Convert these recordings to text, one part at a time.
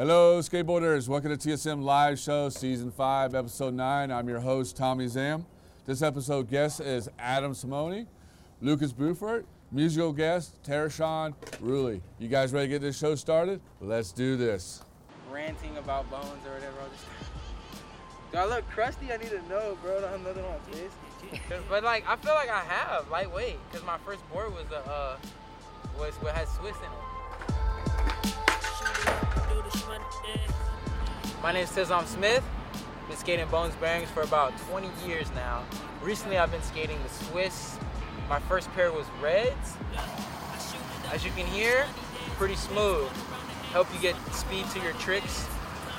Hello, skateboarders. Welcome to TSM Live Show, Season 5, Episode 9. I'm your host, Tommy Zam. This episode guest is Adam Simone, Lucas Buford, musical guest, Tereshawn Ruley. You guys ready to get this show started? Let's do this. ranting about bones or whatever. Just. Do I look crusty? I need to know, bro. I have nothing on my face. but like, I feel like I have lightweight because my first board was the uh was what had Swiss in it. My name is Tizom Smith. Been skating Bones Bearings for about 20 years now. Recently, I've been skating the Swiss. My first pair was reds. As you can hear, pretty smooth. Help you get speed to your tricks.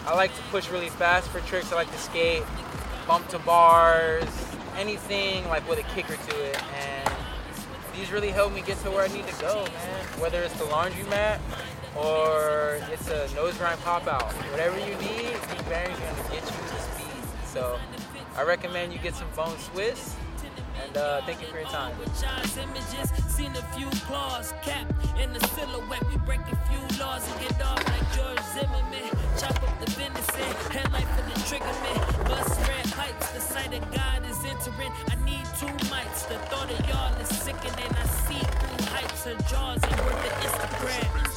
I like to push really fast for tricks. I like to skate, bump to bars, anything like with a kicker to it. And these really help me get to where I need to go, man. Whether it's the laundromat or it's a nose grind pop out. Whatever you need, bearings are gonna get you to speed. So I recommend you get some Bone Swiss. And uh, thank you for your time. Seen a few claws, cap in the silhouette. We break a few laws and get off like George Zimmerman. Chop up the venison, headlight for the. Bust red the sight of God is entering. I need two the thought of y'all is sickening. I see heights jaws worth the Instagram.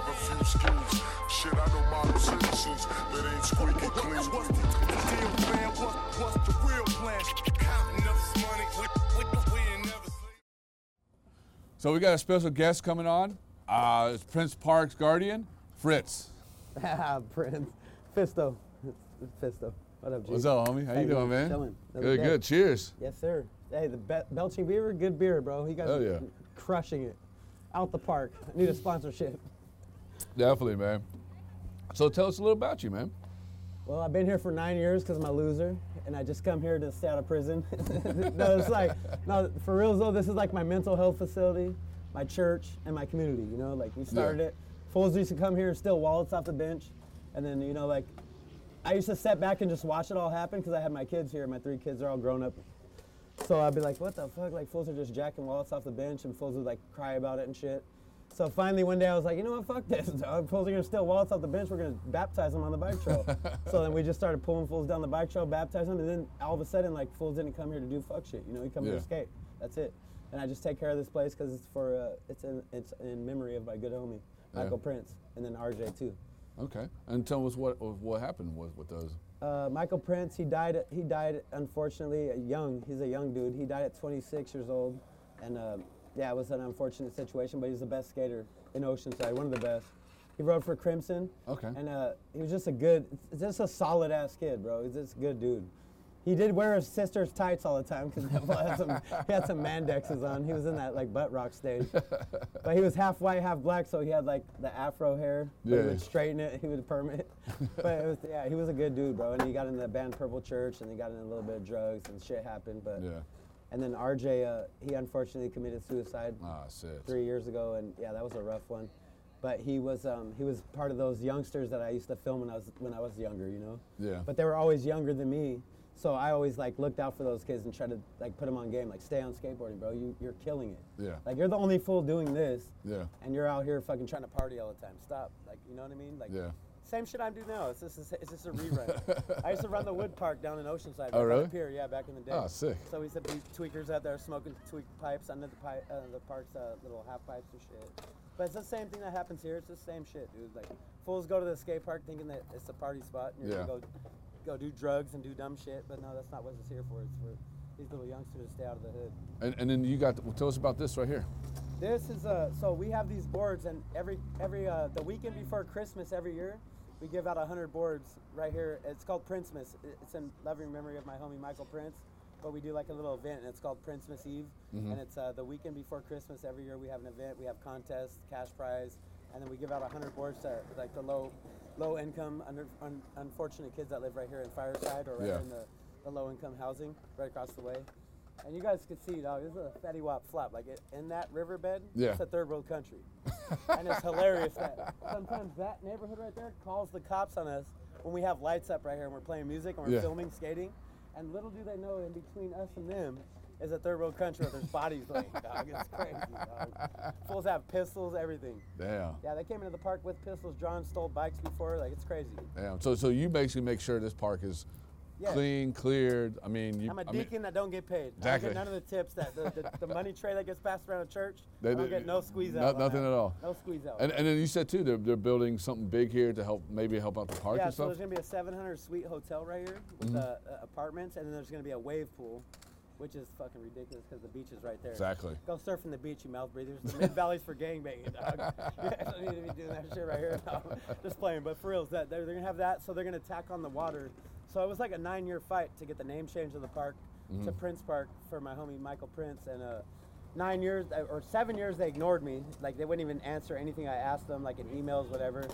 Have a few skills. Shit, I know model citizens that ain't squeaky clean. What's the deal, plan? What, what's the real plan? Counting up this money, we, we, we ain't never seen. So we got a special guest coming on. Uh, it's Prince Park's guardian, Fritz. Ah, Prince. Fisto. It's Fisto. What up, G? What's up, homie? How Hey, you doing, man? Chilling. Good, good. Cheers. Yes, sir. Hey, the Be- Belching Beaver, good beer, bro. You guys Hell yeah. crushing it. Out the park. Need a sponsorship. Definitely, man. So tell us a little about you, man. Well, I've been here for nine years because I'm a loser, and I just come here to stay out of prison. no, it's like, no, for real though, this is like my mental health facility, my church, and my community. You know, like we started Yeah. it. Fools used to come here and steal wallets off the bench, and then you know, like, I used to step back and just watch it all happen because I had my kids here. My three kids are all grown up. So I'd be like, what the fuck? Like, fools are just jacking wallets off the bench, and fools would like cry about it and shit. So finally, one day I was like, you know what? Fuck this. Fools are gonna steal wallets off the bench. We're gonna baptize them on the bike trail. so then we just started pulling fools down the bike trail, baptizing them, and then all of a sudden, like, fools didn't come here to do fuck shit. You know, we come here Yeah. to skate. That's it. And I just take care of this place because it's for uh, it's in it's in memory of my good homie Yeah. Michael Prince, and then RJ too. Okay. And tell us what what happened with, with those. Uh, Michael Prince, he died. He died unfortunately young. He's a young dude. He died at 26 years old, and uh, yeah, it was an unfortunate situation. But he's the best skater in Oceanside, one of the best. He rode for Crimson. Okay. And uh, he was just a good, just a solid ass kid, bro. He's just a good dude. He did wear his sister's tights all the time because he had some, he had some mandexes on. He was in that like butt rock stage. but he was half white, half black, so he had like the afro hair. But Yeah. He would straighten it. He would perm it. but it was, yeah, he was a good dude, bro. And he got in the band Purple Church, and he got in a little bit of drugs, and shit happened. But Yeah. And then RJ, uh, he unfortunately committed suicide Ah, shit. three years ago, and yeah, that was a rough one. But he was um, he was part of those youngsters that I used to film when I was when I was younger, you know. Yeah. But they were always younger than me, so I always like looked out for those kids and tried to like put them on game, like stay on skateboarding, bro. You you're killing it. Yeah. Like you're the only fool doing this, Yeah. and you're out here fucking trying to party all the time. Stop. Like you know what I mean? Like Yeah. Same shit I do now. It's just it's just a rerun. I used to run the wood park down in Oceanside. Oh, right really? Pier, yeah, back in the day. Oh, sick. So we used to be tweakers out there smoking tweak pipes under the pipe, uh, the park's uh, little half pipes and shit. But it's the same thing that happens here. It's the same shit, dude. Like fools go to the skate park thinking that it's a party spot and you're Yeah. gonna go go do drugs and do dumb shit. But no, that's not what it's here for. It's for these little youngsters to stay out of the hood. And, and then you got, well, tell us about this right here. This is uh so we have these boards and every every uh, the weekend before Christmas every year we give out hundred boards right here. It's called Princemas. It's in loving memory of my homie Michael Prince. But we do like a little event and it's called Princemas Eve. And it's uh, the weekend before Christmas every year we have an event. We have contests, cash prize, and then we give out hundred boards to like the low low income under, un, unfortunate kids that live right here in Fireside or right Yeah. in the, the low income housing right across the way. And you guys can see, dog, this is a fatty wop flop. Like it, in that riverbed, Yeah. it's a third world country. and it's hilarious that sometimes that neighborhood right there calls the cops on us when we have lights up right here and we're playing music and we're Yeah. filming skating. And little do they know, in between us and them, is a third world country where there's bodies laying, dog. It's crazy, dog. Fools have pistols, everything. Damn. Yeah, they came into the park with pistols drawn, stole bikes before. Like, it's crazy. Damn. So so you basically make sure this park is Yeah. clean, cleared. I mean, you. I'm a I mean, deacon that don't get paid. Exactly. I don't get none of the tips that the, the, the money tray that gets passed around the church. They I don't do- get no squeeze no- out. on nothing that. at all. No squeeze out. and, and then you said too they're, they're building something big here to help maybe help out the park yeah, and so stuff. there's gonna be a 700 suite hotel right here with Mm-hmm. uh, uh, apartments, and then there's gonna be a wave pool, which is fucking ridiculous because the beach is right there. Exactly. Go surf in the beach, you mouth breathers. The mid valley's for gangbanging, dog. you guys don't need to be doing that shit right here. No, just playing. But for reals, that they're, they're gonna have that, so they're gonna tack on the water. So it was like a nine-year fight to get the name change of the park Mm-hmm. to Prince Park for my homie Michael Prince, and uh, nine years uh, or seven years they ignored me. Like they wouldn't even answer anything I asked them, like in emails, whatever.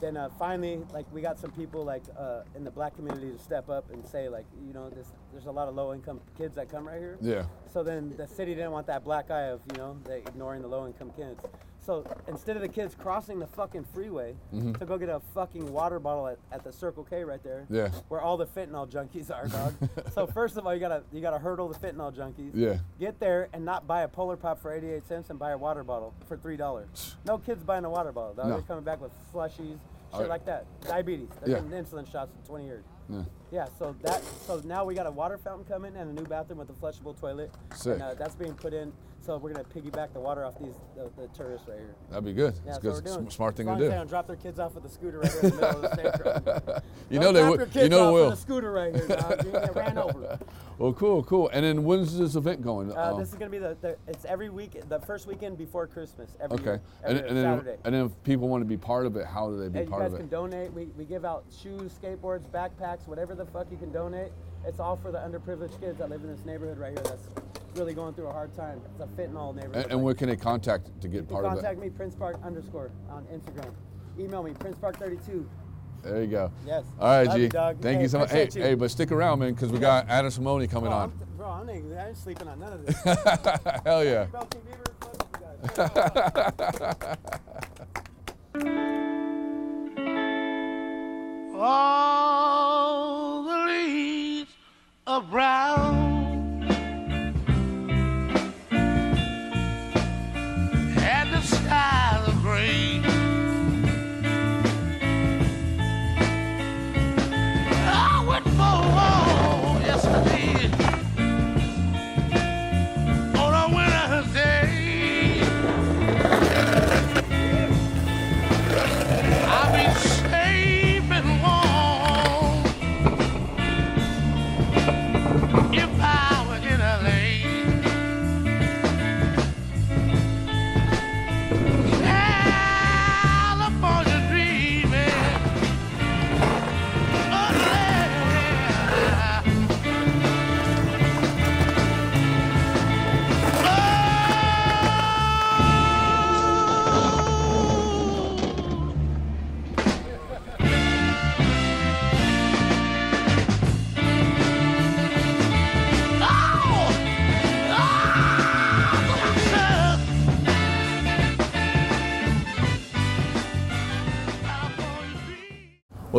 Then uh, finally, like we got some people like uh, in the black community to step up and say like, you know, this, there's a lot of low-income kids that come right here. Yeah. So then the city didn't want that black eye of, you know, they ignoring the low income kids. So instead of the kids crossing the fucking freeway to go get a fucking water bottle at, at the Circle K right there, Yeah. where all the fentanyl junkies are, dog. so first of all, you gotta you gotta hurdle the fentanyl junkies. Yeah. Get there and not buy a Polar Pop for 88 cents and buy a water bottle for three dollars. No kids buying a water bottle, dog. No. They're coming back with slushies, shit yeah. like that. Diabetes. They're Yeah. getting insulin shots in 20 years. Yeah. Yeah, so that so now we got a water fountain coming and a new bathroom with a flushable toilet. Sick. And uh, that's being put in. So we're gonna piggyback the water off these the, the tourists right here. That'd be good. Yeah, It's that's good. we're doing. Smart thing to As they do. don't drop their kids off with a scooter right here in the middle of the. You know they would. You know off they with will. a scooter right here, dog. You get ran over. Well, cool, cool. And then when's this event going? Uh, Um, this is gonna be the, the it's every week the first weekend before Christmas every okay. year, And, every and then Saturday. and then if people want to be part of it, how do they be Hey, you guys can donate. We, we give out shoes, skateboards, backpacks, whatever the fuck you can donate. It's all for the underprivileged kids that live in this neighborhood right here that's really going through a hard time. It's a fit in all neighborhood. And, and where can they contact to get you can part of contact it? me, Prince Park underscore on Instagram. Email me, Prince Park 32 There you go. Yes. All right, Love G. you. Thank Hey, you so much. Hey, you. hey, but stick around, man, because we got Adam Simone coming Oh, on. I'm, bro, I'm not, I ain't sleeping on none of this. Hell yeah. Bro, King Beaver, fuck you guys. all the leaves are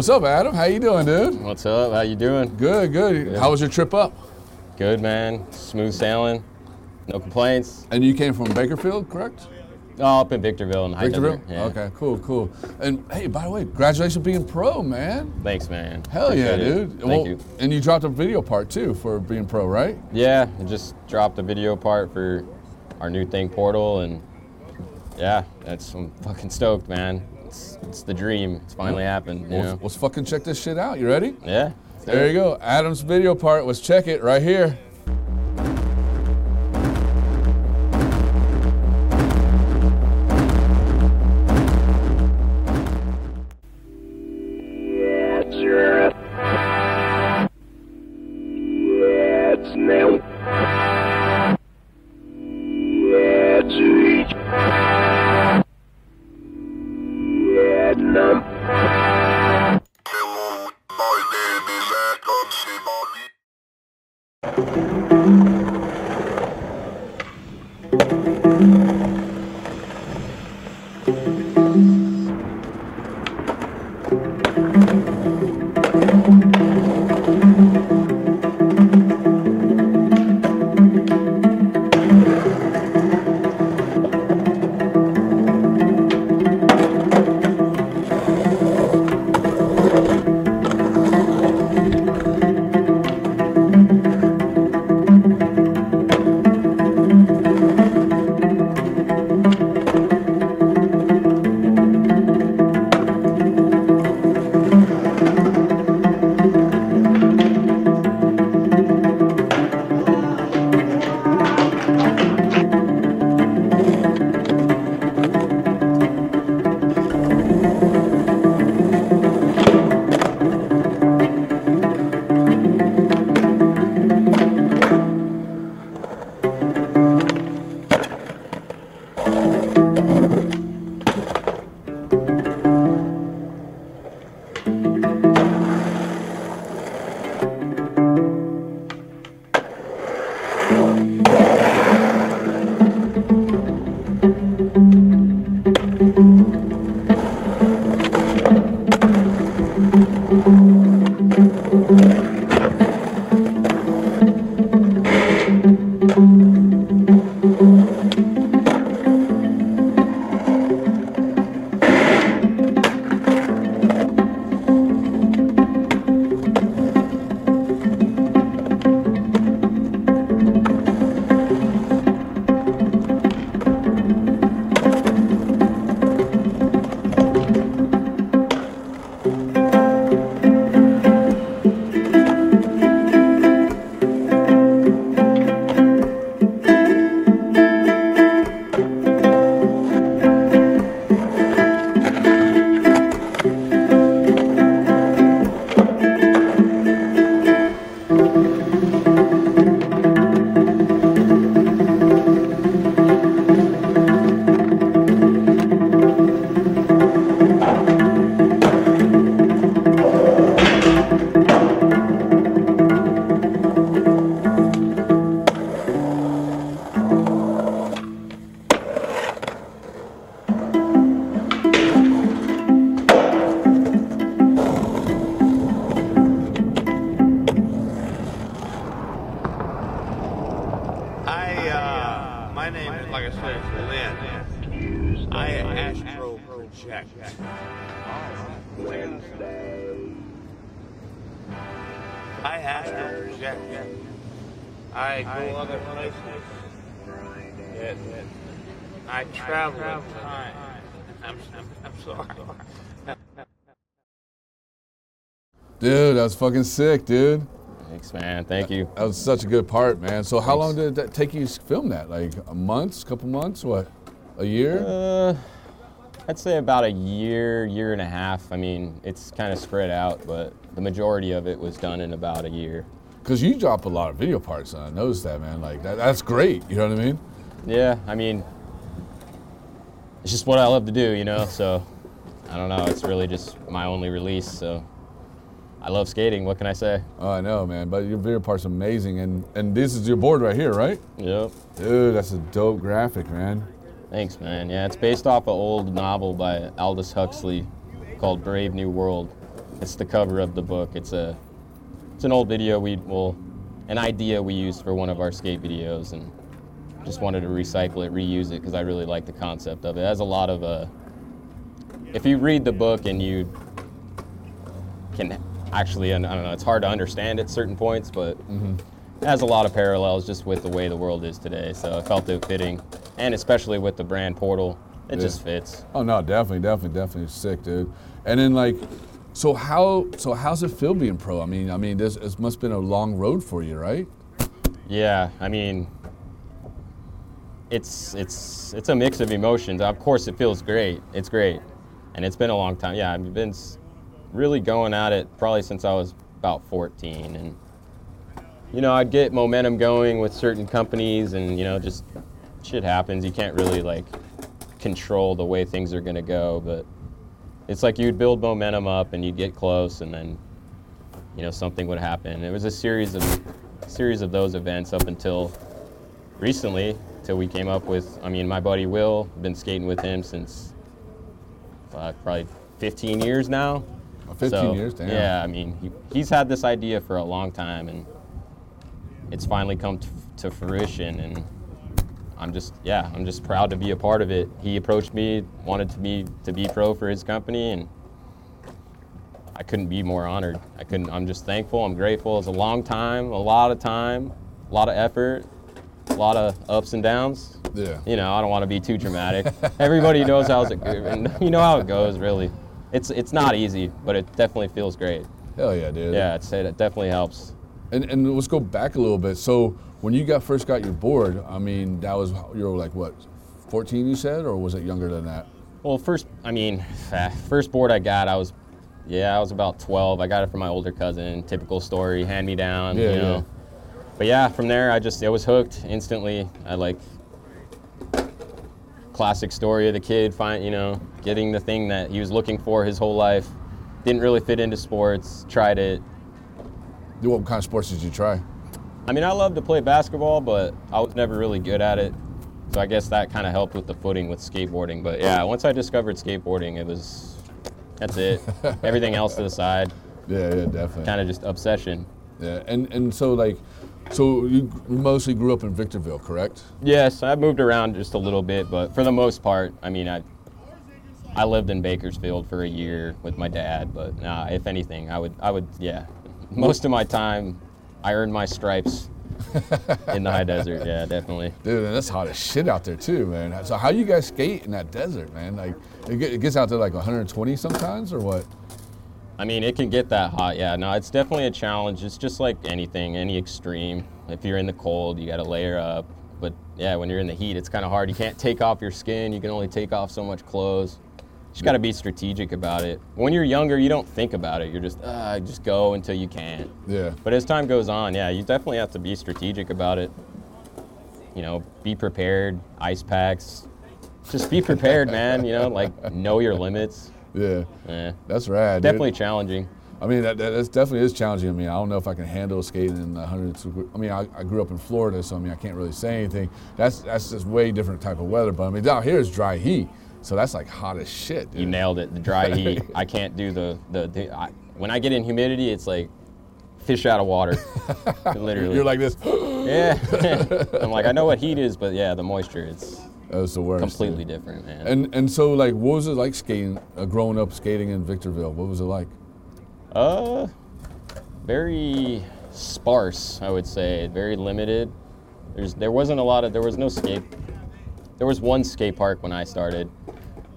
What's up, Adam? How you doing, dude? What's up? How you doing? Good, good. How was your trip up? Good, man. Smooth sailing. No complaints. And you came from Bakersfield, correct? Oh, up in Victorville in High Victorville? Yeah. Okay, cool, cool. And hey, by the way, congratulations on being pro, man. Thanks, man. Hell yeah, Appreciate it. dude. Thank Well, you. And you dropped a video part too for being pro, right? Yeah, I just dropped a video part for our new thing portal, and yeah, that's I'm fucking stoked, man. It's, it's the dream. It's finally happened. You know? let's fucking check this shit out. You ready? Yeah. There you go. Adam's video part. Let's check it right here. Fucking sick, dude. Thanks, man. Thank you. That was such a good part, man. So how long did that take you to film that? Like a month, a couple months, what? A year? Uh, I'd say about a year, year and a half. I mean, it's kind of spread out, but the majority of it was done in about a year. Because you drop a lot of video parts, and I noticed that, man. Like that, that's great. You know what I mean? Yeah, I mean, it's just what I love to do, you know. So I don't know. It's really just my only release. So I love skating. What can I say? Oh, I know, man. But your video part's amazing, and and this is your board right here, right? Yep. Dude, that's a dope graphic, man. Thanks, man. Yeah, it's based off an old novel by Aldous Huxley called Brave New World. It's the cover of the book. It's a it's an old video we well an idea we used for one of our skate videos and just wanted to recycle it, reuse it because I really like the concept of it. It has a lot of uh if you read the book and you can actually and I don't know, it's hard to understand at certain points, but mm-hmm. it has a lot of parallels just with the way the world is today. So I felt it fitting, and especially with the brand Portal, it Yeah. just fits. Oh no, definitely, definitely, definitely sick, dude. And then like, so how so how's it feel being pro? I mean, I mean, this it must have been a long road for you, right? Yeah, I mean, it's it's it's a mix of emotions. Of course, it feels great. It's great, and it's been a long time. Yeah, I've been really going at it probably since I was about 14, and you know, I'd get momentum going with certain companies, and you know, just shit happens. You can't really like control the way things are gonna go, but it's like you'd build momentum up, and you'd get close, and then you know something would happen. It was a series of series of those events up until recently, till we came up with. I mean, my buddy Will, been skating with him since probably 15 years now. Oh, 15 So, years, damn. Yeah, I mean, he, he's had this idea for a long time, and it's finally come to, to fruition. And I'm just, yeah, I'm just proud to be a part of it. He approached me, wanted to be to be pro for his company, and I couldn't be more honored. I couldn't. I'm just thankful. I'm grateful. It's a long time, a lot of time, a lot of effort, a lot of ups and downs. Yeah. You know, I don't want to be too dramatic. Everybody knows how it, you know how it goes. Really, it's it's not easy, but it definitely feels great. Hell yeah, dude. Yeah, I'd say that definitely helps. And and let's go back a little bit. So when you got first got your board, I mean, that was you were like what, 14 you said, or was it younger than that? Well, first, I mean, first board I got, I was, yeah, I was about 12. I got it from my older cousin. Typical story, hand me down. Yeah, you know. yeah. But yeah, from there, I just, I was hooked instantly. I like, classic story of the kid, find, you know, getting the thing that he was looking for his whole life. Didn't really fit into sports. Tried it. What kind of sports did you try? I mean, I love to play basketball, but I was never really good at it. So I guess that kind of helped with the footing with skateboarding. But yeah, once I discovered skateboarding, it was that's it. Everything else to the side, Yeah, yeah, definitely. kind of just obsession. Yeah, and and so like, so you mostly grew up in Victorville, correct? Yes, I moved around just a little bit, but for the most part, I mean, I I lived in Bakersfield for a year with my dad. But nah, if anything, I would I would yeah. Most of my time, I earned my stripes in the high desert. Yeah, definitely. Dude, and that's hot as shit out there too, man. So how you guys skate in that desert, man? Like, it it gets out to like 120 sometimes, or what? I mean, it can get that hot. Yeah, no, it's definitely a challenge. It's just like anything, any extreme. If you're in the cold, you got to layer up. But yeah, when you're in the heat, it's kind of hard. You can't take off your skin. You can only take off so much clothes. You just got to be strategic about it. When you're younger, you don't think about it. You're just, uh, just go until you can't. Yeah. But as time goes on, yeah, you definitely have to be strategic about it. You know, be prepared, ice packs. Just be prepared, man. You know, like know your limits. Yeah, Yeah. that's rad. dude. Definitely challenging. I mean, that, that that's definitely is challenging. I mean, I don't know if I can handle skating in the 100. I mean, I, I grew up in Florida, so I mean, I can't really say anything. That's that's just way different type of weather. But I mean, down here is dry heat, so that's like hot as shit. Dude. You nailed it. The dry heat. I can't do the the. the I, when I get in humidity, it's like fish out of water. Literally. You're like this. yeah. I'm like I know what heat is, but yeah, the moisture it's That's the worst. completely different, man. And and so like, what was it like skating, uh, growing up skating in Victorville? What was it like? uh, very. sparse, I would say, very limited. There's there wasn't a lot of there was no skate. There was one skate park when I started.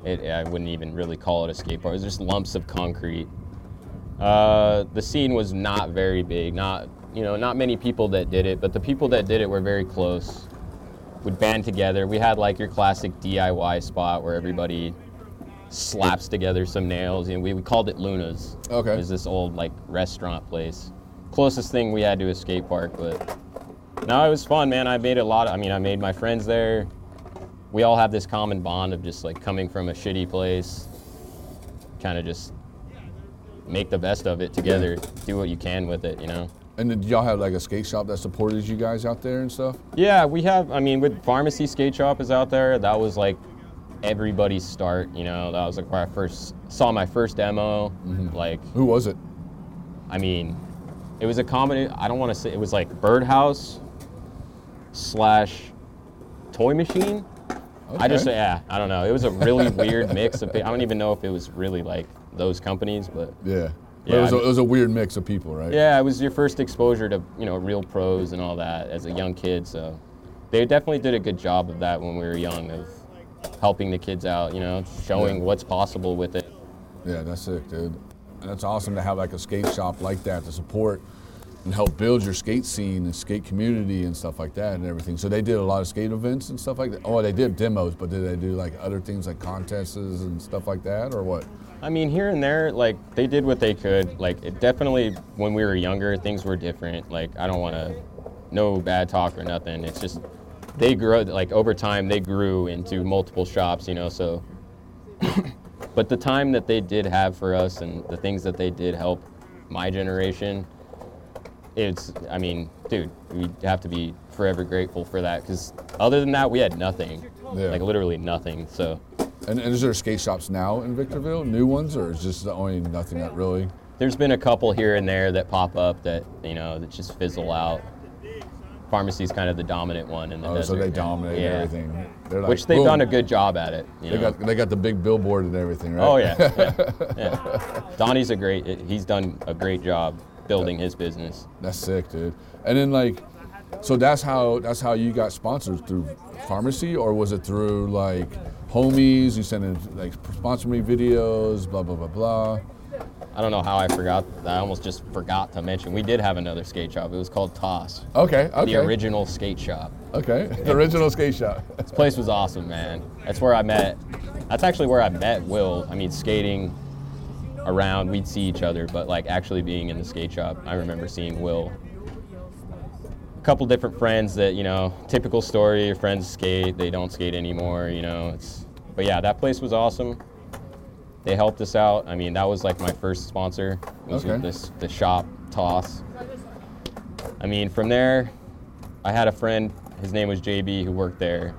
It, I wouldn't even really call it a skate park. It was just lumps of concrete. Uh, the scene was not very big. Not you know not many people that did it, but the people that did it were very close. Would band together. We had like your classic DIY spot where everybody slaps together some nails. And we, we called it Luna's. Okay. It was this old like restaurant place. Closest thing we had to a skate park, but no, it was fun, man. I made a lot. Of, I mean, I made my friends there. We all have this common bond of just like coming from a shitty place, kind of just make the best of it together. Do what you can with it, you know. And did y'all have like a skate shop that supported you guys out there and stuff? Yeah, we have. I mean, with Pharmacy Skate Shop is out there. That was like everybody's start. You know, that was like where I first saw my first demo. Mm-hmm. Like, Who was it? I mean, it was a comedy. I don't want to say it was like Birdhouse slash Toy Machine. I just yeah, I don't know. It was a really weird mix of. I don't even know if it was really like those companies, but Yeah. Yeah, it, was I a, mean- it was a weird mix of people, right? yeah, it was your first exposure to you know real pros and all that as a young kid. So they definitely did a good job of that when we were young of helping the kids out. You know, showing Yeah. what's possible with it. Yeah, that's sick, dude. And it's awesome to have like a skate shop like that to support and help build your skate scene and skate community and stuff like that and everything. So they did a lot of skate events and stuff like that. Oh, they did demos, but did they do like other things like contests and stuff like that, or what? I mean, here and there, like they did what they could. Like it definitely, when we were younger, things were different. Like I don't want to, no bad talk or nothing. It's just they grew like over time. They grew into multiple shops, you know. So, but the time that they did have for us and the things that they did help my generation, it's. I mean, dude, we have to be forever grateful for that. Because other than that, we had nothing. Yeah. Like literally nothing. So. And, and is there skate shops now in Victorville, new ones, or is just the only nothing that really? There's been a couple here and there that pop up that you know that just fizzle out. Pharmacy's kind of the dominant one in the Oh, desert. so they dominate yeah. everything. Like, Which they've boom. done a good job at it. They know? got they got the big billboard and everything, right? oh yeah, yeah, yeah. Donnie's a great. He's done a great job building his business. That's sick, dude. And then like, so that's how that's how you got sponsors through pharmacy, or was it through like homies? You sent in like sponsor me videos, blah blah blah blah. I don't know how I forgot. I almost just forgot to mention we did have another skate shop. It was called Toss, Okay, okay, the original skate shop. okay, the original skate shop. This place was awesome, man. That's where I met. That's actually where I met Will. I mean, skating around, we'd see each other, but like actually being in the skate shop, I remember seeing Will. Couple different friends that you know, typical story. Your friends skate, they don't skate anymore. You know, it's. But yeah, that place was awesome. They helped us out. I mean, that was like my first sponsor. Was Okay. this the shop Toss. I mean, from there, I had a friend. His name was JB, who worked there,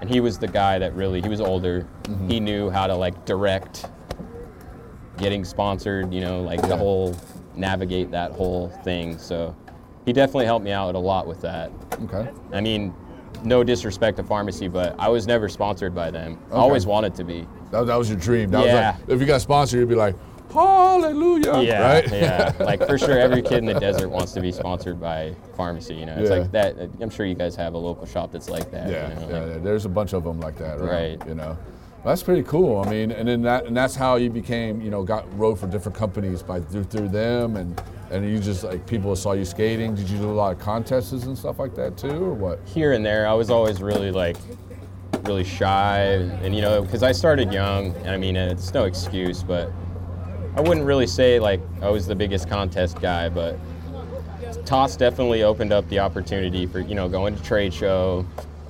and he was the guy that really. He was older. Mm-hmm. He knew how to like direct getting sponsored. You know, like Yeah. the whole navigate that whole thing. So he definitely helped me out a lot with that. Okay, I mean, no disrespect to pharmacy, but I was never sponsored by them. I always wanted to be. that, that was your dream. That Yeah. was like, if you got sponsored, you'd be like, hallelujah, Yeah, right? yeah. Like for sure, every kid in the desert wants to be sponsored by pharmacy. You know, it's Yeah. like that. I'm sure you guys have a local shop that's like that. Yeah, you know, yeah, like- yeah, there's a bunch of them like that, right? Right. You know, that's pretty cool. I mean, and then that, and that's how you became, you know, got rode for different companies by through, through them, and and you just like people saw you skating. Did you do a lot of contests and stuff like that too, or what? here and there, I was always really like, really shy, and you know, because I started young, and I mean, it's no excuse, but I wouldn't really say like I was the biggest contest guy, but Toss definitely opened up the opportunity for you know going to trade show,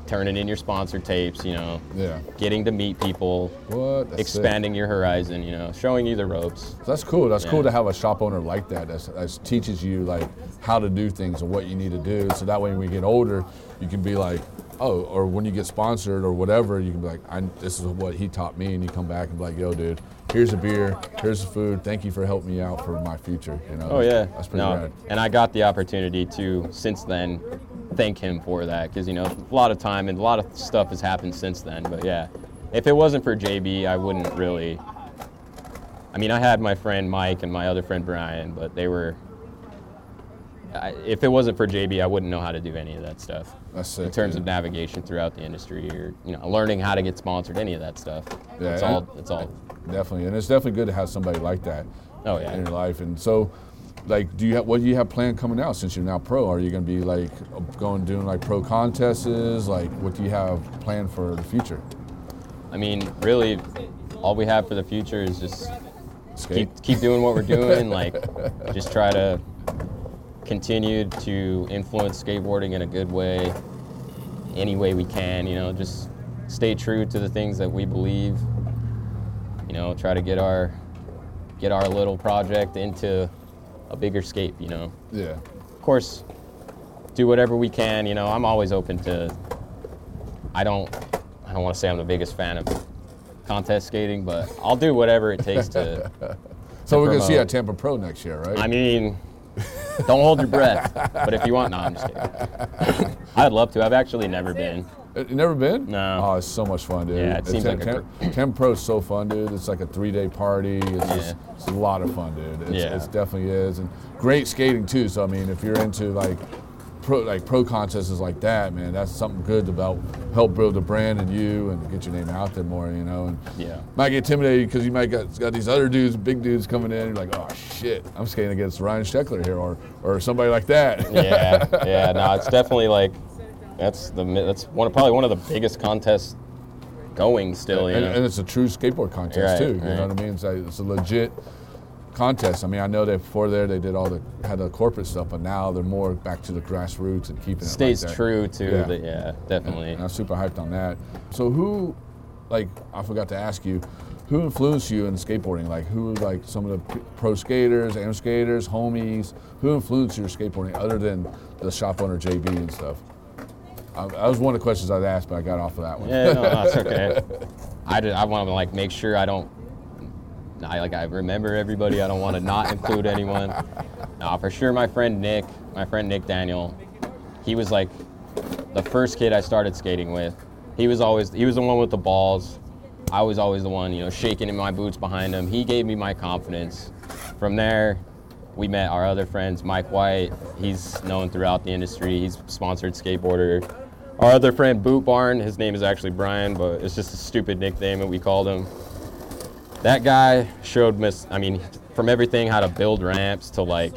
turning in your sponsor tapes, you know, Yeah. getting to meet people? That's expanding your horizon, you know, showing you the ropes. That's cool. That's cool to have a shop owner like that. That that teaches you like how to do things and what you need to do. So that way, when you get older, you can be like, oh, or when you get sponsored or whatever, you can be like, I, this is what he taught me, and you come back and be like, yo, dude, here's a beer, here's the food. Thank you for helping me out for my future. You know. Oh yeah, That's pretty no, rad. and I got the opportunity to since then thank him for that because you know a lot of time and a lot of stuff has happened since then. But yeah, if it wasn't for JB, I wouldn't really. I mean, I had my friend Mike and my other friend Brian, but they were I, if it wasn't for JB, I wouldn't know how to do any of that stuff. That's sick. in terms dude. of navigation throughout the industry, or you know, learning how to get sponsored, any of that stuff. Yeah, it's all. It's all. Definitely, and it's definitely good to have somebody like that Oh yeah. in your life. And so, like, do you have what do you have planned coming out since you're now pro? Are you going to be like going doing like pro contests? Like, what do you have planned for the future? I mean, really, all we have for the future is just Skate. keep keep doing what we're doing. like, just try to continue to influence skateboarding in a good way, any way we can. You know, just stay true to the things that we believe. You know, try to get our get our little project into a bigger scape. You know, Yeah. of course, do whatever we can. You know, I'm always open to. I don't. I don't want to say I'm the biggest fan of contest skating, but I'll do whatever it takes to. So we're going to see you at. Tampa Pro next year, right? I mean, don't hold your breath. But if you want, no, I'm just kidding. I'd love to. I've actually never been. Uh, You never been? No. Oh, it's so much fun, dude. Yeah, it It's seems like a Tampa Pro is so fun, dude. It's like a three-day party. It's just, Yeah. it's a lot of fun, dude. It's, Yeah. it's definitely is, and great skating too. So I mean, if you're into like pro like pro contests is like that, man, that's something good to about help build the brand and you and get your name out there more, you know. And Yeah. might get intimidated because you might got got these other dudes, big dudes coming in. You're like, oh shit, I'm skating against Ryan Sheckler here, or or somebody like that. Yeah, yeah. No, it's definitely like that's the that's one probably one of the biggest contests going still. And, and it's a true skateboard contest Right, too. You know what I mean? It's, like, it's a legit contest. I mean, I know that before there they did all the had the corporate stuff, but now they're more back to the grassroots and keeping stays it like that. true to Yeah. the yeah, definitely. And I'm super hyped on that. So who, like, I forgot to ask you, who influenced you in skateboarding? Like, who like some of the pro skaters, am skaters, homies? Who influenced your skateboarding other than the shop owner JB and stuff? I, that was one of the questions I'd asked, but I got off of that one. Yeah, no, that's okay. I, did, I want to like make sure I don't. I like I remember everybody. I don't want to not include anyone. No, for sure. My friend Nick, my friend Nick Daniel, he was like the first kid I started skating with. He was always he was the one with the balls. I was always the one, you know, shaking in my boots behind him. He gave me my confidence. From there, we met our other friends, Mike White. He's known throughout the industry. He's sponsored skateboarder. Our other friend, Boot Barn, his name is actually Brian, but it's just a stupid nickname that we called him. That guy showed me, I mean, from everything how to build ramps to like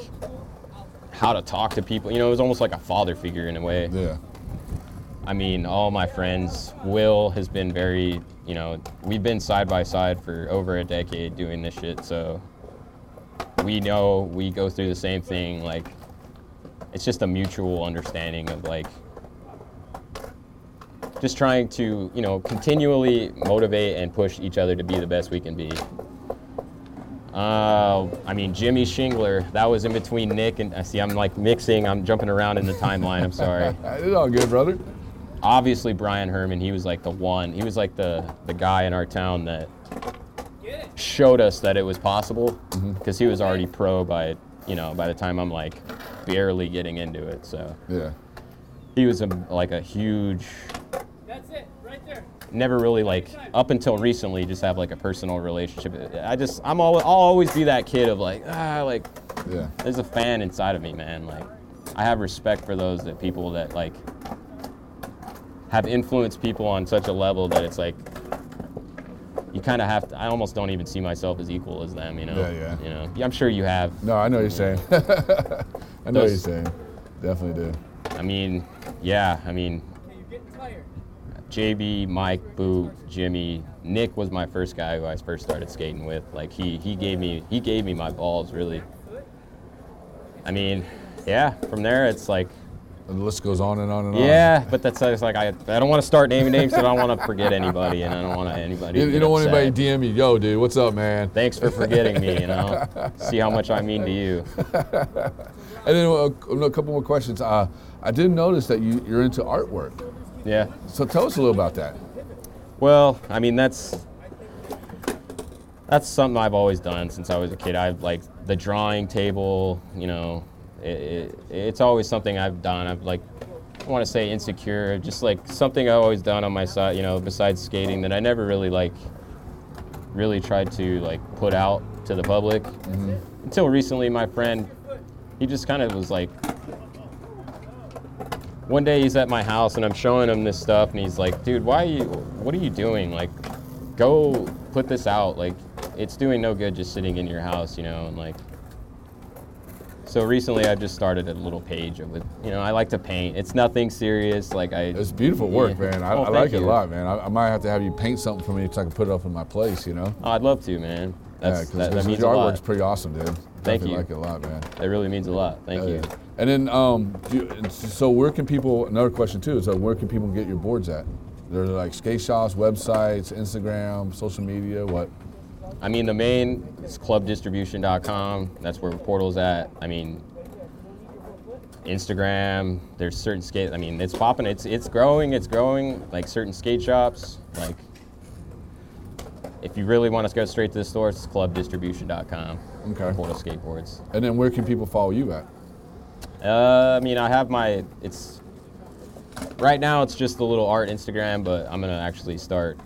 how to talk to people. You know, it was almost like a father figure in a way. Yeah. I mean, all my friends, Will has been very, you know, we've been side by side for over a decade doing this shit, so we know we go through the same thing. Like, it's just a mutual understanding of like just trying to, you know, continually motivate and push each other to be the best we can be. Uh, I mean, Jimmy Shingler, that was in between Nick and I see I'm like mixing, I'm jumping around in the timeline, I'm sorry It's all good, brother. obviously Bryan Herman, he was like the one. He was like the the guy in our town that showed us that it was possible because he was already pro by you know by the time I'm like barely getting into it. So Yeah. he was a, like a huge. That's it, right there. Never really like up until recently just have like a personal relationship. I just I'm all I'll always be that kid of like ah like Yeah. there's a fan inside of me, man. Like, I have respect for those that people that like have influenced people on such a level that it's like you kind of have to. I almost don't even see myself as equal as them. You know. Yeah, yeah. You know. I'm sure you have. No, I know what you're saying. I know what you're saying. Definitely do. I mean, yeah. I mean, JB, Mike, Boot, Jimmy, Nick was my first guy who I first started skating with. Like he he gave me he gave me my balls really. I mean, yeah. From there, it's like And the list goes on and on and on. Yeah, but that's like I, I don't want to start naming names I don't want to forget anybody, and I don't want anybody. You, you don't want anybody DM you, yo, dude, what's up, man? Thanks for forgetting me. You know, see how much I mean to you. And then uh, a, couple more questions. Uh, I did notice that you, you're into artwork. Yeah. So tell us a little about that. Well, I mean that's that's something I've always done since I was a kid. I've like the drawing table. You know, it, it, it's always something I've done. I've like I want to say insecure, just like something I've always done on my side. You know, besides skating that I never really like really tried to like put out to the public mm-hmm. until recently. My friend, he just kind of was like, one day he's at my house and I'm showing him this stuff and he's like, dude, why are you, what are you doing? Like, go put this out. Like, it's doing no good just sitting in your house, you know, and like, so recently I've just started a little page of it. You know, I like to paint. It's nothing serious. Like I. It's beautiful work, Yeah. man. I, Oh, I like it a lot, man. I, I might have to have you paint something for me so I can put it up in my place, you know? Oh, I'd love to, man. That's, yeah, that, that a your lot. artwork's pretty awesome, dude. Thank Definitely you. I like it a lot, man. It really means a lot. Thank Hell you. yeah. And then, um, do you, and so where can people? Another question too is, uh, where can people get your boards at? There's like skate shops, websites, Instagram, social media. What? I mean, the main is clubdistribution.com. That's where Portal's at. I mean, Instagram. There's certain skate. I mean, it's popping. It's it's growing. It's growing. Like certain skate shops. Like, if you really want to go straight to the store, it's clubdistribution.com. Okay. Portal Skateboards. And then where can people follow you at? Uh, I mean, I have my. It's right now. It's just the little art Instagram, but I'm gonna actually start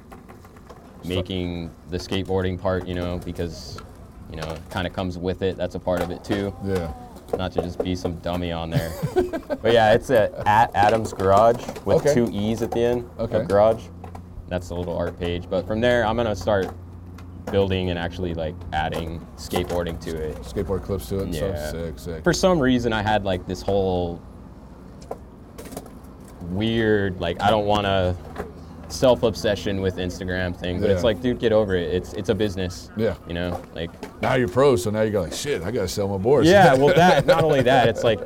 making the skateboarding part. You know, because you know, it kind of comes with it. That's a part of it too. Yeah. Not to just be some dummy on there. but yeah, it's at, at Adams Garage with Okay. two E's at the end. of Okay. Garage. That's the little art page. But from there, I'm gonna start building and actually like adding skateboarding to it. Skateboard clips to it. And Yeah. stuff. Sick, sick. For some reason, I had like this whole weird, like I don't want to self obsession with Instagram thing. But it's like, dude, get over it. It's it's a business. Yeah. You know, like now you're pro, so now you go like, shit, I gotta sell my boards. yeah. Well, that not only that, it's like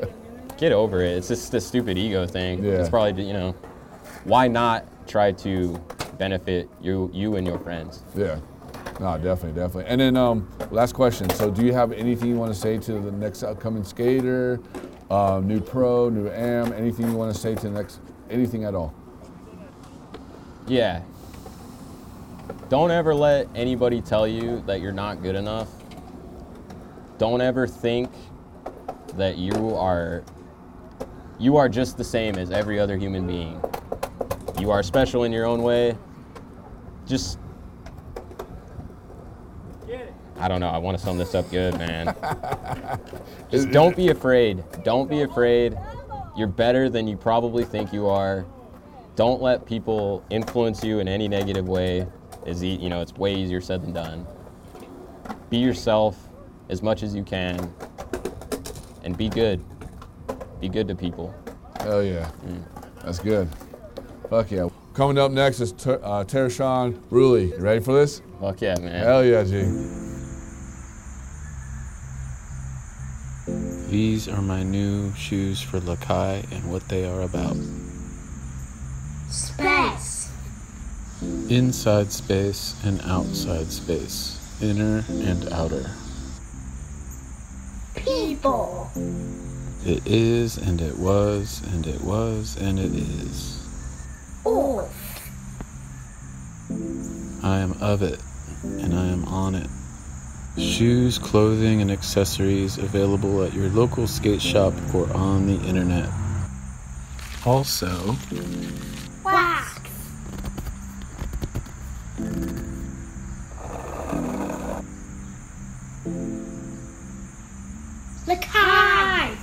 get over it. It's just a stupid ego thing. Yeah. It's probably you know, why not try to benefit you you and your friends? Yeah. No, definitely, definitely. And then um, last question. So, do you have anything you want to say to the next upcoming skater, um, new pro, new am? Anything you want to say to the next? Anything at all? Yeah. Don't ever let anybody tell you that you're not good enough. Don't ever think that you are you are just the same as every other human being. You are special in your own way. Just I don't know. I want to sum this up good, man. Just don't be afraid. Don't be afraid. You're better than you probably think you are. Don't let people influence you in any negative way. Is you know, it's way easier said than done. Be yourself as much as you can, and be good. Be good to people. Hell yeah. Mm. That's good. Fuck yeah. Coming up next is Ter- uh, Tershawn Ruley. You ready for this? Fuck yeah, man. Hell yeah, G. These are my new shoes for Lakai and what they are about. Space. Inside space and outside space, inner and outer. People. It is and it was and it was and it is. Off. I am of it and I am on it. Shoes, clothing, and accessories available at your local skate shop or on the internet. Also, Wax. Lakai.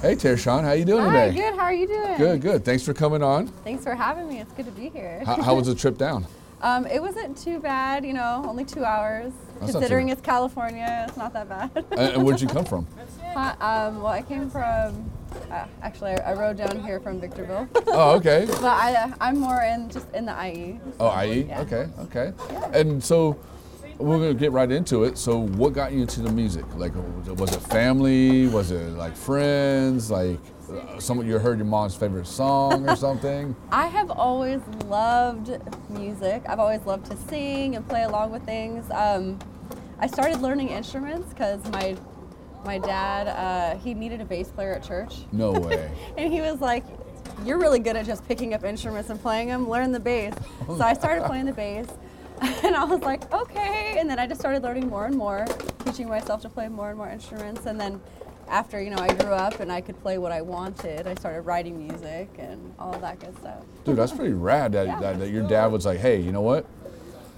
Hey, Tershawn, how are you doing Hi, today? good. How are you doing? Good, good. Thanks for coming on. Thanks for having me. It's good to be here. How, how was the trip down? Um, it wasn't too bad, you know, only two hours. That's Considering it's California, it's not that bad. and, and where'd you come from? Huh, um, well, I came from, uh, actually, I, I rode down here from Victorville. Oh, okay. but I, uh, I'm more in just in the IE. Oh, IE? Yeah. Okay, okay. And so we're going to get right into it. So, what got you into the music? Like, was it family? Was it like friends? Like, uh, some you heard your mom's favorite song or something? I have always loved music. I've always loved to sing and play along with things. Um, I started learning instruments because my my dad uh, he needed a bass player at church, No way. and he was like, "You're really good at just picking up instruments and playing them. Learn the bass." So I started playing the bass, and I was like, "Okay." And then I just started learning more and more, teaching myself to play more and more instruments, and then. After you know, I grew up and I could play what I wanted. I started writing music and all that good stuff. Dude, that's pretty rad that, Yeah. that, that your dad was like, hey, you know what?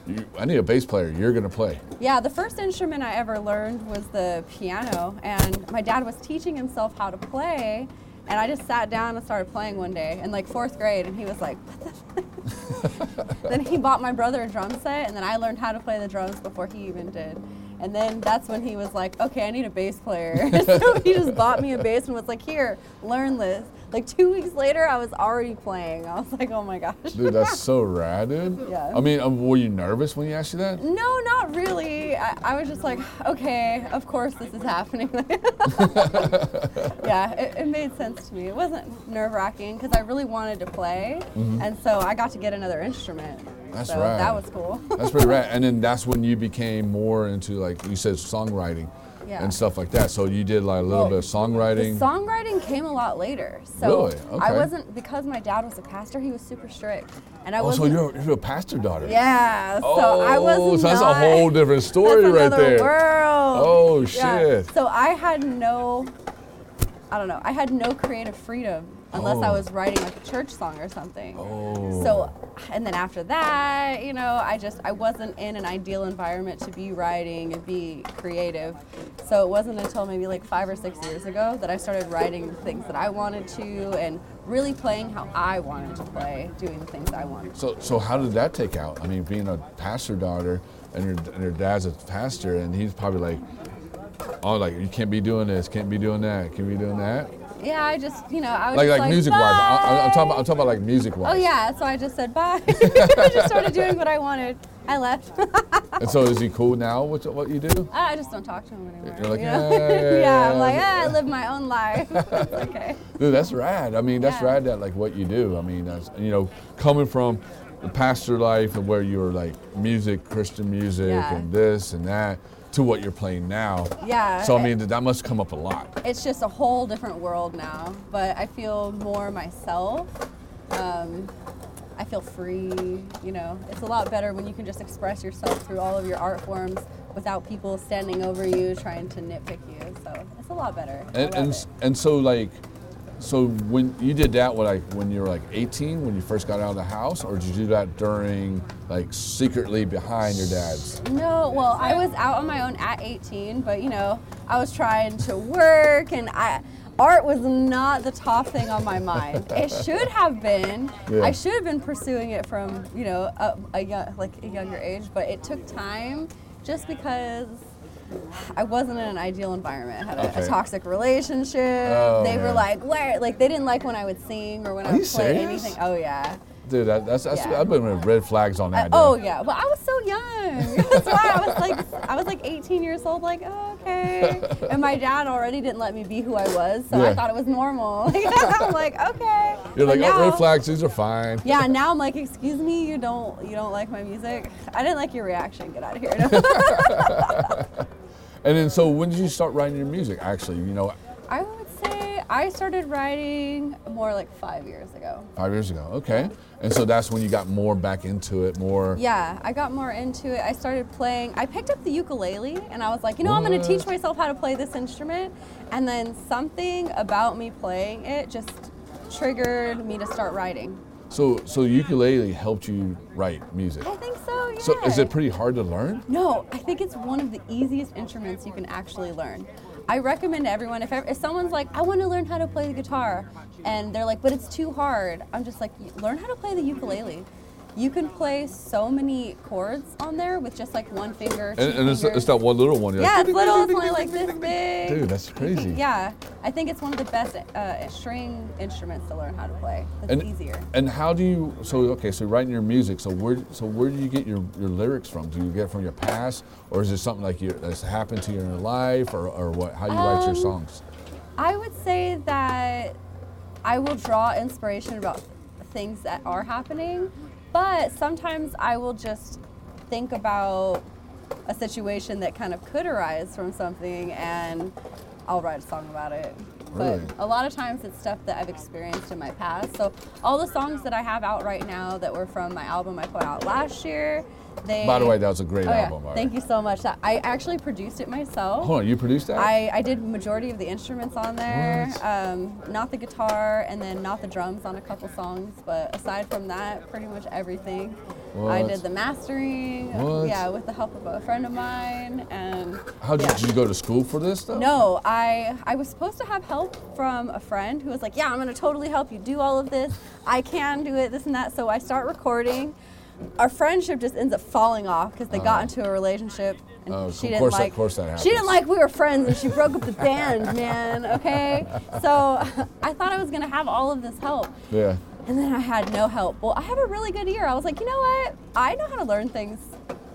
You, I need a bass player. You're going to play. Yeah, the first instrument I ever learned was the piano, and my dad was teaching himself how to play, And I just sat down and started playing one day in like fourth grade, and he was like, "What the?" then he bought my brother a drum set, and then I learned how to play the drums before he even did. And then that's when he was like, "Okay, I need a bass player." so he just bought me a bass and was like, "Here, learn this." Like two weeks later, I was already playing. I was like, "Oh my gosh." Dude, that's so rad, dude. Yeah. I mean, um, were you nervous when you asked you that? No, not really. I, I was just like, okay, of course this is happening. yeah, it, it made sense to me. It wasn't nerve wracking because I really wanted to play, Mhm. and so I got to get another instrument. That's so rad. That was cool. That's pretty rad. And then that's when you became more into like you said songwriting Yeah. and stuff like that. So you did like a little Well, bit of songwriting. Songwriting came a lot later. So Really? I wasn't because my dad was a pastor. He was super strict, and I oh, so you're, you're a pastor daughter. yeah. So oh, I was so that's not. a whole different story right there. World. Oh Yeah. shit. So I had no, I don't know, I had no creative freedom unless I Oh. was writing like a church song or something. Oh. So, and then after that, you know, I just I wasn't in an ideal environment to be writing and be creative. So it wasn't until maybe like five or six years ago that I started writing the things that I wanted to and really playing how I wanted to play, doing the things I wanted. So so how did that take out? I mean, being a pastor daughter and your and your dad's a pastor, and he's probably like, oh, like you can't be doing this, can't be doing that, can't be doing that. Yeah, I just, you know, I was Like just like music wise, I, I'm, talking about I'm talking about like music wise. Oh yeah, so I just said bye. I just started doing what I wanted. I left. And so is he cool now with what you do? I just don't talk to him anymore. You're like, you know? "Yeah, yeah, yeah, I'm like, ah, I live my own life. it's okay. Dude, that's rad. I mean, that's Yeah. rad that like what you do. I mean, that's you know, coming from the pastor life and where you were like music, Christian music, Yeah. and this and that, to what you're playing now. Yeah. So I mean, that must come up a lot. It's just a whole different world now, but I feel more myself. Um, I feel free, you know. It's a lot better when you can just express yourself through all of your art forms without people standing over you trying to nitpick you. So it's a lot better. And and, it. and so like, so when you did that, what like when you were like 18, when you first got out of the house, or did you do that during like secretly behind your dad's? No, well, I was out on my own at 18, but you know, I was trying to work and I art was not the top thing on my mind. it should have been. Yeah. I should have been pursuing it from, you know, a, a young, like a younger age, but it took time just because I wasn't in an ideal environment. I had a, Okay. a toxic relationship. Oh, they were like, where? Like they didn't like when I would sing or when Are I would play serious? anything. Oh yeah. Dude, that, that's, that's Yeah. I've been with red flags on that. Uh, oh yeah, but I was so young. That's why I was like, I was like 18 years old. Like, oh, okay. And my dad already didn't let me be who I was, so Yeah. I thought it was normal. I'm like, okay. You're But like, oh, red flags, these are fine. Yeah, now I'm like, excuse me, you don't, you don't like my music. I didn't like your reaction. Get out of here. And then, so when did you start writing your music? Actually, you know, I would say I started writing more like five years ago. five years ago. Okay. And so that's when you got more back into it, more. Yeah, I got more into it. I started playing. I picked up the ukulele and I was like, you know, I'm going to teach myself how to play this instrument. And then something about me playing it just triggered me to start writing. So, so ukulele helped you write music. I think so, yeah. So, is it pretty hard to learn? No, I think it's one of the easiest instruments you can actually learn. I recommend everyone if, if someone's like, I want to learn how to play the guitar, and they're like, but it's too hard. I'm just like, learn how to play the ukulele. You can play so many chords on there with just like one finger. And, and it's, it's that one little one. yeah, like, it's little. It's only like this big. Dude, that's crazy. Yeah, I think it's one of the best uh, string instruments to learn how to play. It's And, easier. and how do you? So okay, so writing your music. So where? So where do you get your, your lyrics from? Do you get from your past, or is it something like you, that's happened to you in your life, or, or what? How do you write your Um, songs? I would say that I will draw inspiration about things that are happening, but sometimes I will just think about a situation that kind of could arise from something and I'll write a song about it. Really? But a lot of times it's stuff that I've experienced in my past. So all the songs that I have out right now that were from my album I put out last year, They, By the way, that was a great Oh, album. all Thank right. you so much. I actually produced it myself. Hold on, you produced that? I, I did majority of the instruments on there, um, not the guitar, and then not the drums on a couple songs. But aside from that, pretty much everything. I did the mastering, What? yeah, with the help of a friend of mine, and How did, yeah. did you go to school for this stuff? No, I I was supposed to have help from a friend who was like, "Yeah, I'm gonna totally help you do all of this. I can do it, this and that." So I start recording. Our friendship just ends up falling off because they got uh-huh. into a relationship, and Oh, she of didn't course like. of course that she didn't like we were friends, and she broke up the band, man. Okay, so I thought I was gonna have all of this help. Yeah. And then I had no help. Well, I have a really good ear. I was like, you know what? I know how to learn things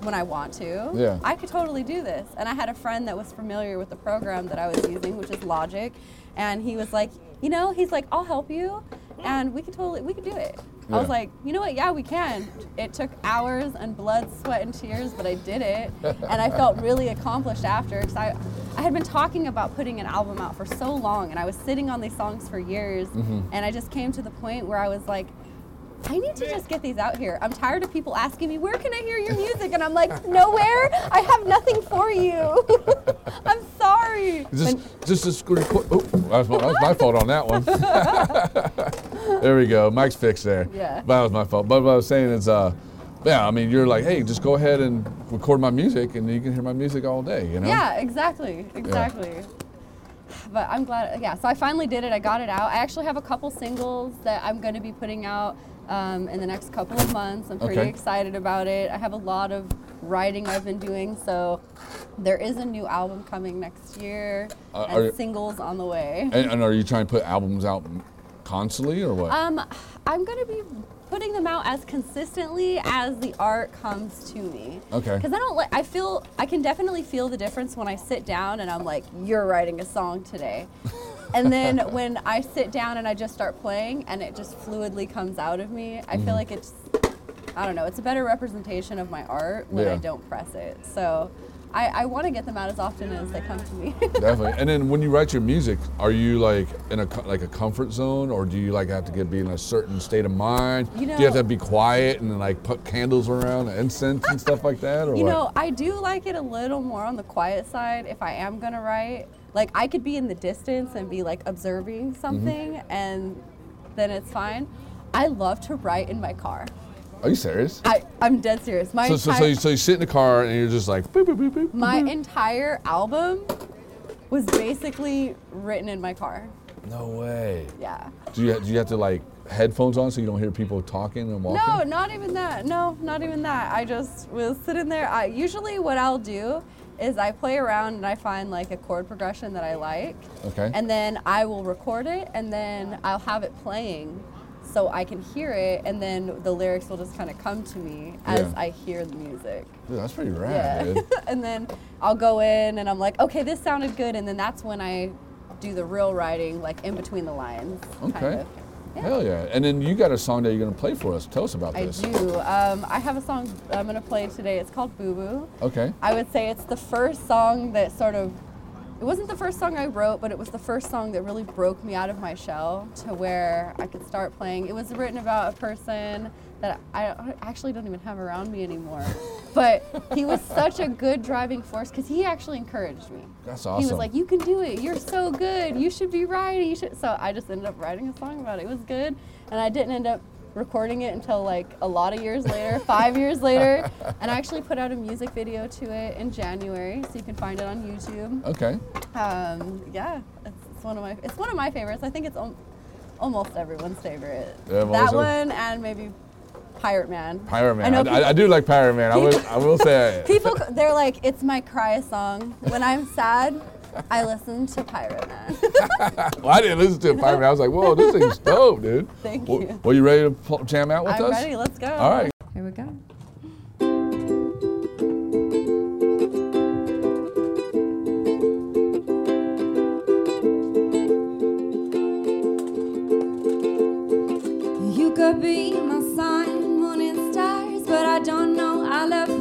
when I want to. Yeah. I could totally do this. And I had a friend that was familiar with the program that I was using, which is Logic. And he was like, you know, he's like, I'll help you. And we could totally, we could do it. I was like, you know what? Yeah, we can. It took hours and blood, sweat, and tears, but I did it. and I felt really accomplished after because I, I had been talking about putting an album out for so long and I was sitting on these songs for years. Mhm. And I just came to the point where I was like, I need to just get these out here. I'm tired of people asking me, where can I hear your music? And I'm like, nowhere. I have nothing for you. I'm sorry. Just, just. Oh, that was, my, that was my fault on that one. there we go. Mike's fixed there. Yeah. That was my fault. But what I was saying is, uh, yeah, I mean, you're like, hey, just go ahead and record my music, and you can hear my music all day. You know? Yeah, exactly, exactly. But I'm glad, yeah. So I finally did it. I got it out. I actually have a couple singles that I'm going to be putting out um, in the next couple of months. I'm pretty Okay. excited about it. I have a lot of writing I've been doing, so there is a new album coming next year Uh, and you- singles on the way. And, and are you trying to put albums out constantly, or what? Um, I'm going to be putting them out as consistently as the art comes to me. Okay. Because I don't like, I feel, I can definitely feel the difference when I sit down and I'm like, you're writing a song today. and then when I sit down and I just start playing and it just fluidly comes out of me, I Mhm. feel like it's, I don't know, it's a better representation of my art when I don't press it. So I, I want to get them out as often as they come to me. Definitely. And then when you write your music, are you like in a like a comfort zone, or do you like have to get be in a certain state of mind? You do you have to be quiet and like put candles around, incense and stuff like that, or You what? know, I do like it a little more on the quiet side if I am gonna write. Like I could be in the distance and be like observing Mm-hmm. something and then it's fine. I love to write in my car. Are you serious? I, I'm dead serious. My so, so, so, entire, you, so you sit in the car and you're just like, boop, boop, boop, boop, my boop. entire album was basically written in my car. no way. Yeah. Do you, do you have to like headphones on so you don't hear people talking and walking? No, not even that. No, not even that. I just will sit in there. I usually what I'll do is I play around and I find like a chord progression that I like. Okay. And then I will record it and then I'll have it playing so I can hear it and then the lyrics will just kind of come to me as Yeah. I hear the music. Dude, that's pretty rad, Yeah. and then I'll go in and I'm like, okay, this sounded good. And then that's when I do the real writing, like in between the lines. kind Okay. Of. Hell yeah. And then you got a song that you're going to play for us. Tell us about I this. do. Um, I have a song I'm going to play today. It's called Boo Boo. Okay. I would say it's the first song that sort of, it wasn't the first song I wrote, but it was the first song that really broke me out of my shell to where I could start playing. It was written about a person that I actually don't even have around me anymore. but he was such a good driving force because he actually encouraged me. That's awesome. He was like, "You can do it. You're so good. You should be writing. You should." So I just ended up writing a song about it. It was good, and I didn't end up recording it until like a lot of years later, five years later, and I actually put out a music video to it in January, so you can find it on YouTube. Okay. Um, yeah, it's, it's one of my it's one of my favorites. I think it's al- almost everyone's favorite. Yeah, that one and maybe Pirate Man. Pirate Man. I I, know I, I do like Pirate Man. I will, I will say. People, they're like, it's my cry song. When I'm sad, I listen to Pirate Man. well, I didn't listen to Pirate Man. I was like, whoa, this thing's dope, dude. Thank Well, you. Well, you ready to pl- jam out with us? I'm ready. Let's go. All right. Here we go. You could be my I don't know. I love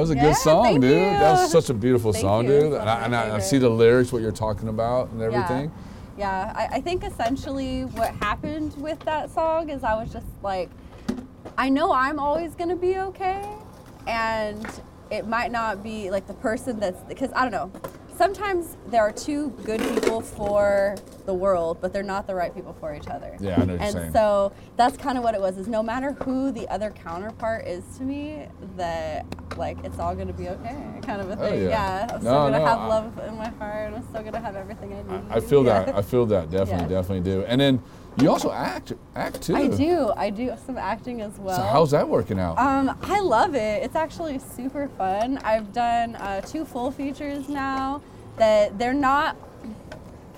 That was a Yeah, good song, dude. you. That was such a beautiful Thank song, you. dude. And, I, and I, see the lyrics, what you're talking about, and everything. Yeah, I, I think essentially what happened with that song is I was just like, I know I'm always gonna be okay, and it might not be like the person that's because I don't know. Sometimes there are two good people for the world, but they're not the right people for each other. Yeah, I know and saying. so that's kind of what it was. Is no matter who the other counterpart is to me, that like it's all gonna be okay, kind of a Oh, thing. yeah. I'm No, still gonna no, have I- love in my heart. I'm still gonna have everything I need. I feel Yeah. that. I feel that. Definitely, Yeah. definitely do. And then you also act, act too. I do. I do some acting as well. So how's that working out? Um, I love it. It's actually super fun. I've done uh, two full features now that they're not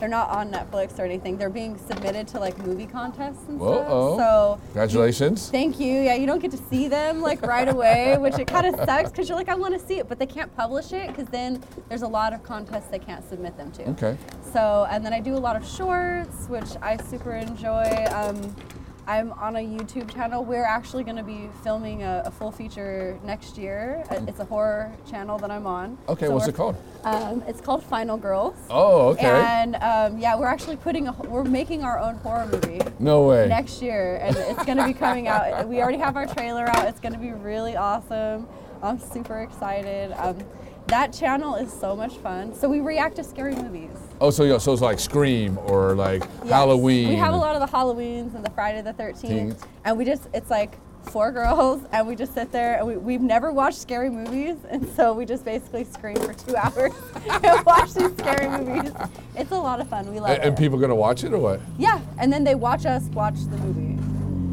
they're not on Netflix or anything. They're being submitted to like movie contests and Whoa, stuff. oh. So Congratulations. Thank you. Yeah, you don't get to see them like right away, which it kind of sucks because you're like, I want to see it, but they can't publish it because then there's a lot of contests they can't submit them to. Okay. So, and then I do a lot of shorts, which I super enjoy. Um, I'm on a YouTube channel. We're actually going to be filming a, a full feature next year. Uh, It's a horror channel that I'm on. Okay, So what's it called? Um, it's called Final Girls. Oh, okay. And um, yeah, we're actually putting a, we're making our own horror movie. No way. Next year, and it's going to be coming out. We already have our trailer out. It's going to be really awesome. I'm super excited. Um, that channel is so much fun. So we react to scary movies. Oh, so yeah, so it's like Scream or like Yes. Halloween. We have a lot of the Halloweens and the Friday the 13th, Teenth. and we just it's like four girls, and we just sit there and we, we've never watched scary movies, and so we just basically scream for two hours and watch these scary movies. It's a lot of fun. We love And, it. and people gonna watch it or what? yeah, and then they watch us watch the movie.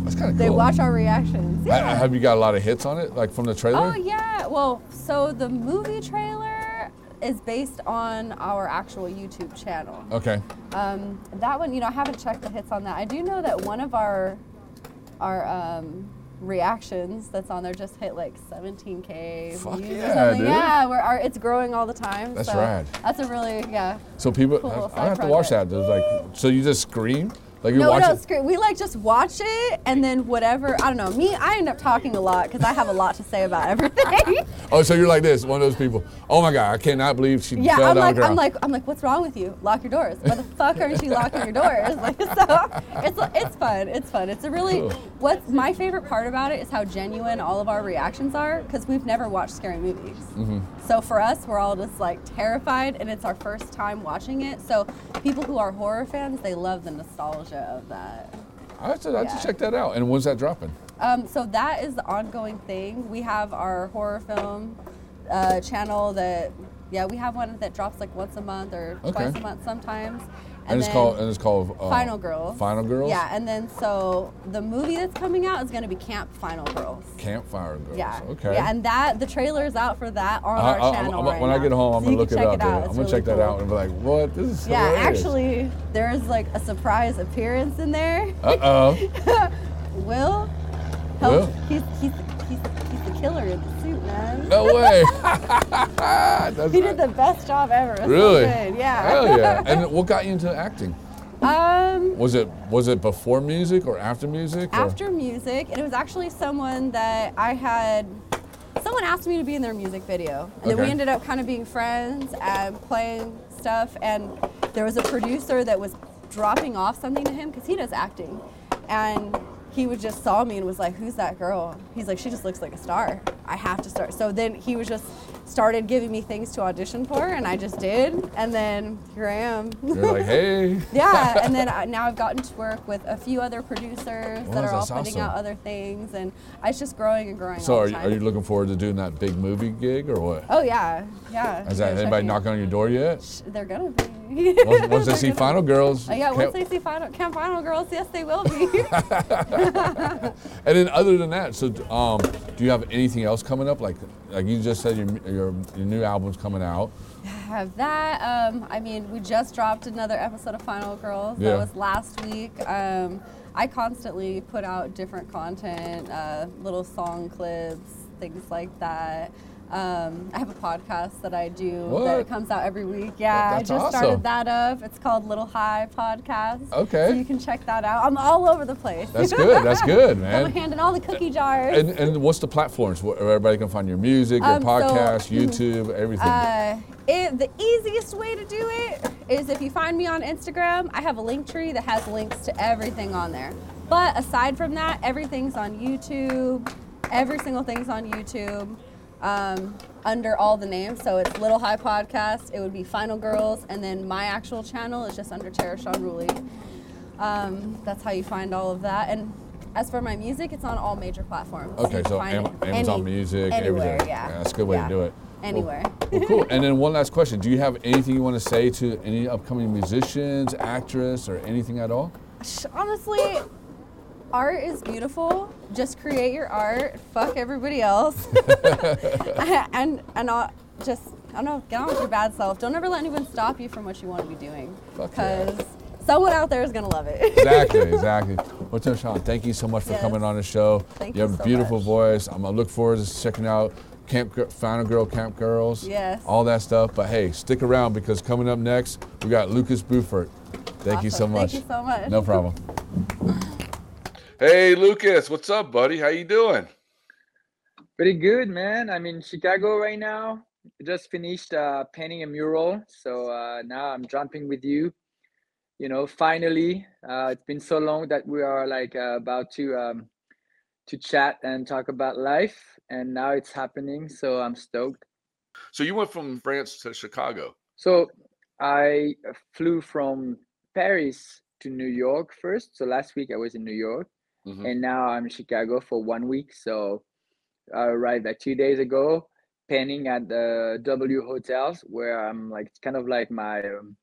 That's kind of They watch our reactions. Yeah. Have you got a lot of hits on it, like from the trailer? Oh yeah. Well, so the movie trailer is based on our actual YouTube channel. Okay. Um, that one, you know, I haven't checked the hits on that. I do know that one of our our um, reactions that's on there just hit like 17k Fuck views yeah, or something. dude. Yeah, we're, our, it's growing all the time. That's so rad. That's a really yeah. So people, Cool I I have to watch that. There's like, so you just scream Like you no, watch no, it. screw. We like just watch it and then whatever. I don't know. Me, I end up talking a lot because I have a lot to say about everything. Oh, so you're like this, one of those people. Oh my God, I cannot believe she yeah, fell I'm down like, the ground. I'm like, I'm like, what's wrong with you? Lock your doors. Why the fuck aren't you locking your doors? Like, so it's it's fun. It's fun. It's a really Cool. what's my favorite part about it is how genuine all of our reactions are because we've never watched scary movies. Mhm. So for us, we're all just like terrified, and it's our first time watching it. So people who are horror fans, they love the nostalgia of that. I have to, I have Yeah. to check that out. And when's that dropping? Um, so that is the ongoing thing. We have our horror film uh, channel that, yeah, we have one that drops like once a month or Okay. twice a month sometimes. And, it's called and it's called uh, Final Girls. Final Girls. Yeah, and then so the movie that's coming out is going to be Camp Final Girls. Campfire Girls. Yeah. Okay. Yeah, and that the trailer is out for that on I- our I- channel. I'm- right when I get home, I'm So gonna look it up. It dude. out. I'm It's gonna really check that out and be like, what? This is Yeah, hilarious. actually, there's like a surprise appearance in there. Uh oh. Will, Will? help. He's, he's, he's, he's the killer in suit, man. No way. That's he did the best job ever. So really. good, Yeah. Hell yeah. And what got you into acting? um, Was it was it before music or after music? or- after music, and it was actually someone that I had. Someone asked me to be in their music video, and then we ended up kind of being friends and playing stuff. And there was a producer that was dropping off something to him because he does acting, and he would just saw me and was like, "Who's that girl?" He's like, "She just looks like a star. I have to start." So then he was just started giving me things to audition for, and I just did, and then here I am. You're like, hey. yeah, and then I, now I've gotten to work with a few other producers Well, that are all that's putting out other things, and it's just growing and growing. So all are you, are you looking forward to doing that big movie gig or what? Oh yeah, yeah. Has that anybody knocking on your door yet? They're gonna be. Once, once they see Final. Girls. Oh, yeah, once they see Final Camp Final Girls, yes, they will be. And then other than that, so um, do you have anything else coming up? Like like you just said, your your, your new album's coming out. I have that. Um, I mean, we just dropped another episode of Final Girls. Yeah. That was last week. Um, I constantly put out different content, uh, little song clips, things like that. Um, I have a podcast that I do What? that comes out every week. Yeah, That's I just awesome. started that up. It's called Little High Podcast. Okay. So you can check that out. I'm all over the place. That's good. That's good, man. my hand in all the cookie jars. And and what's the platforms where everybody can find your music, your Um, podcast, mhm. YouTube, everything? Uh, it, the easiest way to do it is if you find me on Instagram, I have a link tree that has links to everything on there. But aside from that, everything's on YouTube. Every single thing's on YouTube um, under all the names. So it's Little High Podcast, it would be Final Girls, and then my actual channel is just under Tara Sean Ruley. Um, that's how you find all of that. And as for my music, it's on all major platforms. Okay, so find Am- Amazon any- Music, anywhere, everything. Yeah. that's a good way Yeah. to do it. Anywhere. Well, cool. And then one last question: Do you have anything you want to say to any upcoming musicians, actress, or anything at all? Honestly, art is beautiful. Just create your art. Fuck everybody else. and and I'll just I don't know. Get on with your bad self. Don't ever let anyone stop you from what you want to be doing. Fuck yeah. Because someone out there is gonna love it. Exactly, exactly. Well, Tim Sean, thank you so much for Yes. coming on the show. Thank you you have a beautiful much. voice. I'm gonna look forward to checking out Camp Final Girl, Camp Girls. Yes. All that stuff. But hey, stick around because coming up next we got Lucas Beaufort. Thank you so much. Thank you so much. No problem. Hey Lucas, what's up, buddy? How you doing? Pretty good, man. I'm in Chicago right now. Just finished uh, painting a mural, so uh, now I'm jumping with you. You know, finally, uh, it's been so long that we are like uh, about to um, to chat and talk about life, and now it's happening. So I'm stoked. So you went from France to Chicago. So I flew from Paris to New York first. So last week I was in New York, Mhm. and now I'm in Chicago for one week. So I arrived like two days ago, painting at the W hotels where I'm like it's kind of like my um,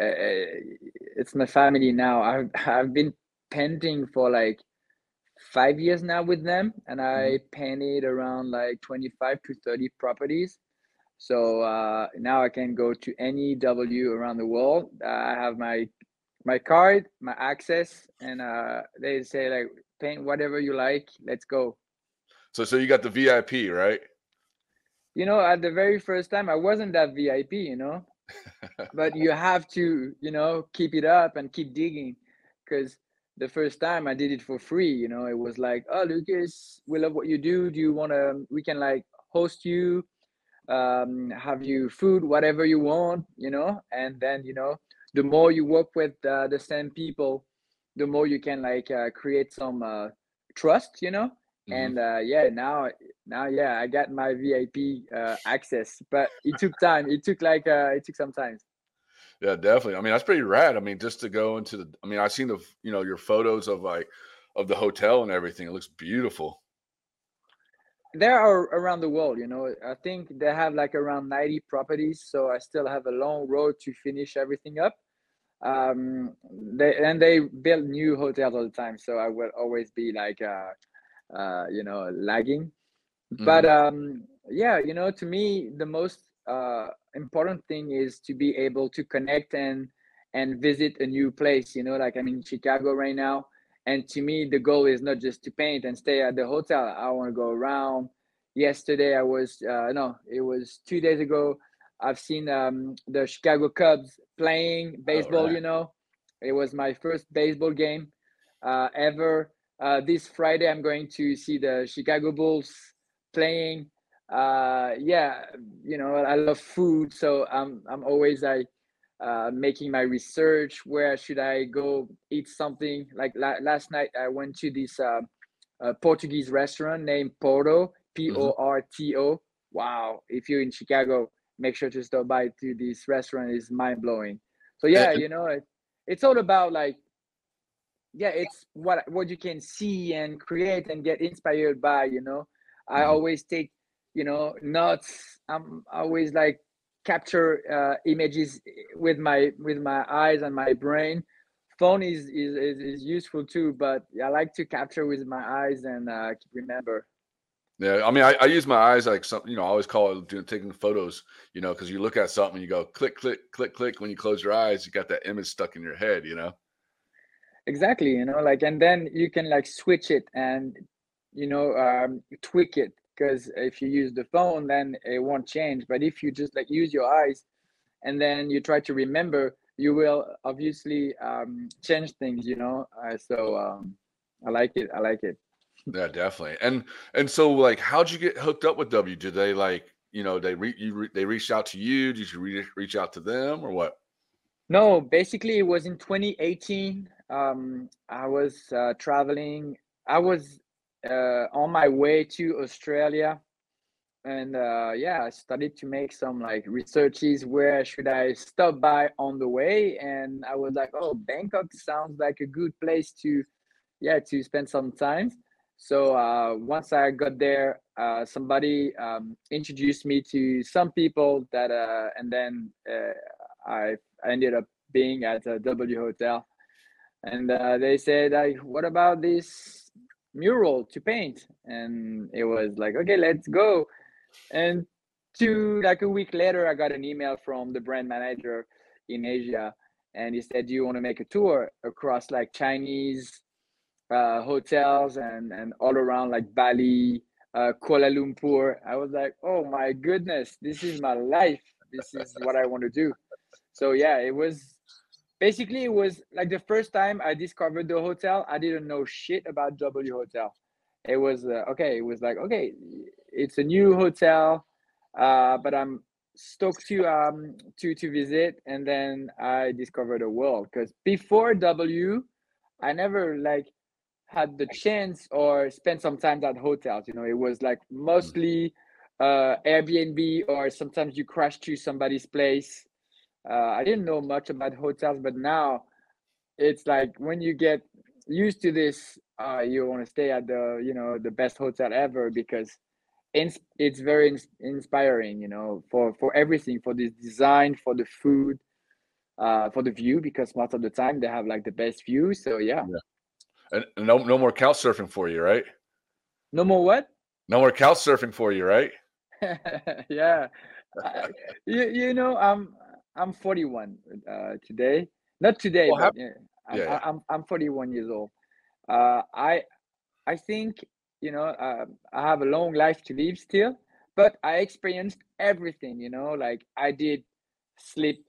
uh, it's my family now. I've I've been painting for like five years now with them, and I painted around like 25 to 30 properties. So uh, now I can go to any W around the world. I have my my card, my access, and uh, they say like paint whatever you like. Let's go. So so you got the VIP, right? You know, at the very first time, I wasn't that VIP. You know, but you have to, you know, keep it up and keep digging, because the first time I did it for free. You know, it was like, oh, Lucas, we love what you do. Do you want to? We can like host you, um, have you food, whatever you want. You know, and then you know, the more you work with uh, the same people, the more you can like uh, create some uh, trust. You know, Mhm. and uh, yeah, now now yeah, I got my VIP uh, access, but it took time. It took like uh, it took some time. Yeah, definitely. I mean, that's pretty rad. I mean, just to go into the, I mean, I've seen the, you know, your photos of like, of the hotel and everything. It looks beautiful. There are around the world you know. I think they have like around 90 properties so i still have a long road to finish everything up. Um they and they build new hotels all the time so i will always be like uh uh you know lagging. But um yeah you know to me the most uh important thing is to be able to connect and and visit a new place you know. Like i'm in chicago right now and to me the goal is not just to paint and stay at the hotel. I want to go around. Yesterday i was uh no it was two days ago i've seen um the chicago cubs playing baseball right. you know? It was my first baseball game uh ever. Uh this friday i'm going to see the chicago bulls playing. Uh yeah you know i love food so i'm i'm always like uh, making my research. Where should I go eat something? Like la- last night, I went to this uh, uh, Portuguese restaurant named Porto, P O R T O. Wow! If you're in Chicago, make sure to stop by to this restaurant. is mind blowing. So yeah, you know, it, it's all about like, yeah, it's what what you can see and create and get inspired by. You know, I always take, you know, notes. I'm always like capture uh, images with my with my eyes and my brain phone is is, is, is useful too but i like to capture with my eyes and uh, remember Yeah, I mean, I, I use my eyes like something. You know, I always call it doing taking photos. You know, because you look at something, and you go click, click, click, click. When you close your eyes, you got that image stuck in your head. You know. exactly you know like and then you can like switch it and you know um, tweak it because if you use the phone then it won't change but if you just like use your eyes and then you try to remember you will obviously um, change things you know uh, so um, i like it i like it Yeah, definitely. And and so like, how'd you get hooked up with W? Did they like, you know, they re- you re- they reached out to you? Did you re- reach out to them or what? No, basically it was in 2018. Um, I was uh, traveling. I was uh, on my way to Australia, and uh, yeah, I started to make some like researches. Where should I stop by on the way? And I was like, oh, Bangkok sounds like a good place to, yeah, to spend some time. So uh, once I got there, uh, somebody um, introduced me to some people that, uh, and then uh, I ended up being at a W hotel, and uh, they said like, "What about this mural to paint?" And it was like, "Okay, let's go." And two like a week later, I got an email from the brand manager in Asia, and he said, "Do you want to make a tour across like Chinese uh, hotels and and all around like Bali, uh, Kuala Lumpur?" I was like, "Oh my goodness, this is my life. This is what I want to do." So yeah, it was basically it was like the first time I discovered the hotel. I didn't know shit about W Hotel. It was uh, okay. It was like okay, it's a new hotel, uh, but I'm stoked to um to to visit. And then I discovered the world because before W, I never like had the chance or spent some time at hotels. You know, it was like mostly uh, Airbnb or sometimes you crash to somebody's place. Uh, I didn't know much about hotels, but now it's like when you get used to this, uh, you want to stay at the you know the best hotel ever because it's it's very ins- inspiring. You know, for for everything, for the design, for the food, uh, for the view because most of the time they have like the best view. So yeah, And and no no more couch surfing for you, right? no more what? No more couch surfing for you, right? yeah, I, you you know I'm I'm 41 uh, today. Not today, Well, but yeah, I'm, yeah, yeah. I'm I'm 41 years old. Uh, I I think you know uh, I have a long life to live still, but I experienced everything. You know, like I did sleep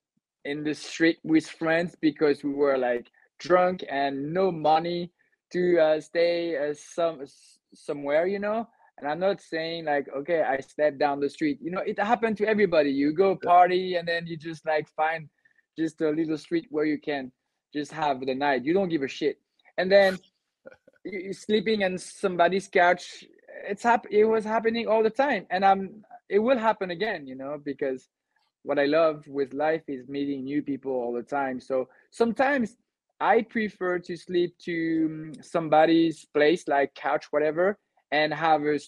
in the street with friends because we were like drunk and no money to uh, stay uh, some somewhere, you know. And I'm not saying like, okay, I slept down the street. You know, it happened to everybody. You go party and then you just like find just a little street where you can just have the night. You don't give a shit. And then you- you're sleeping on somebody's couch. It's hap- It was happening all the time, and I'm. It will happen again, you know, because what I love with life is meeting new people all the time. So sometimes I prefer to sleep to mm, somebody's place, like couch, whatever, and have a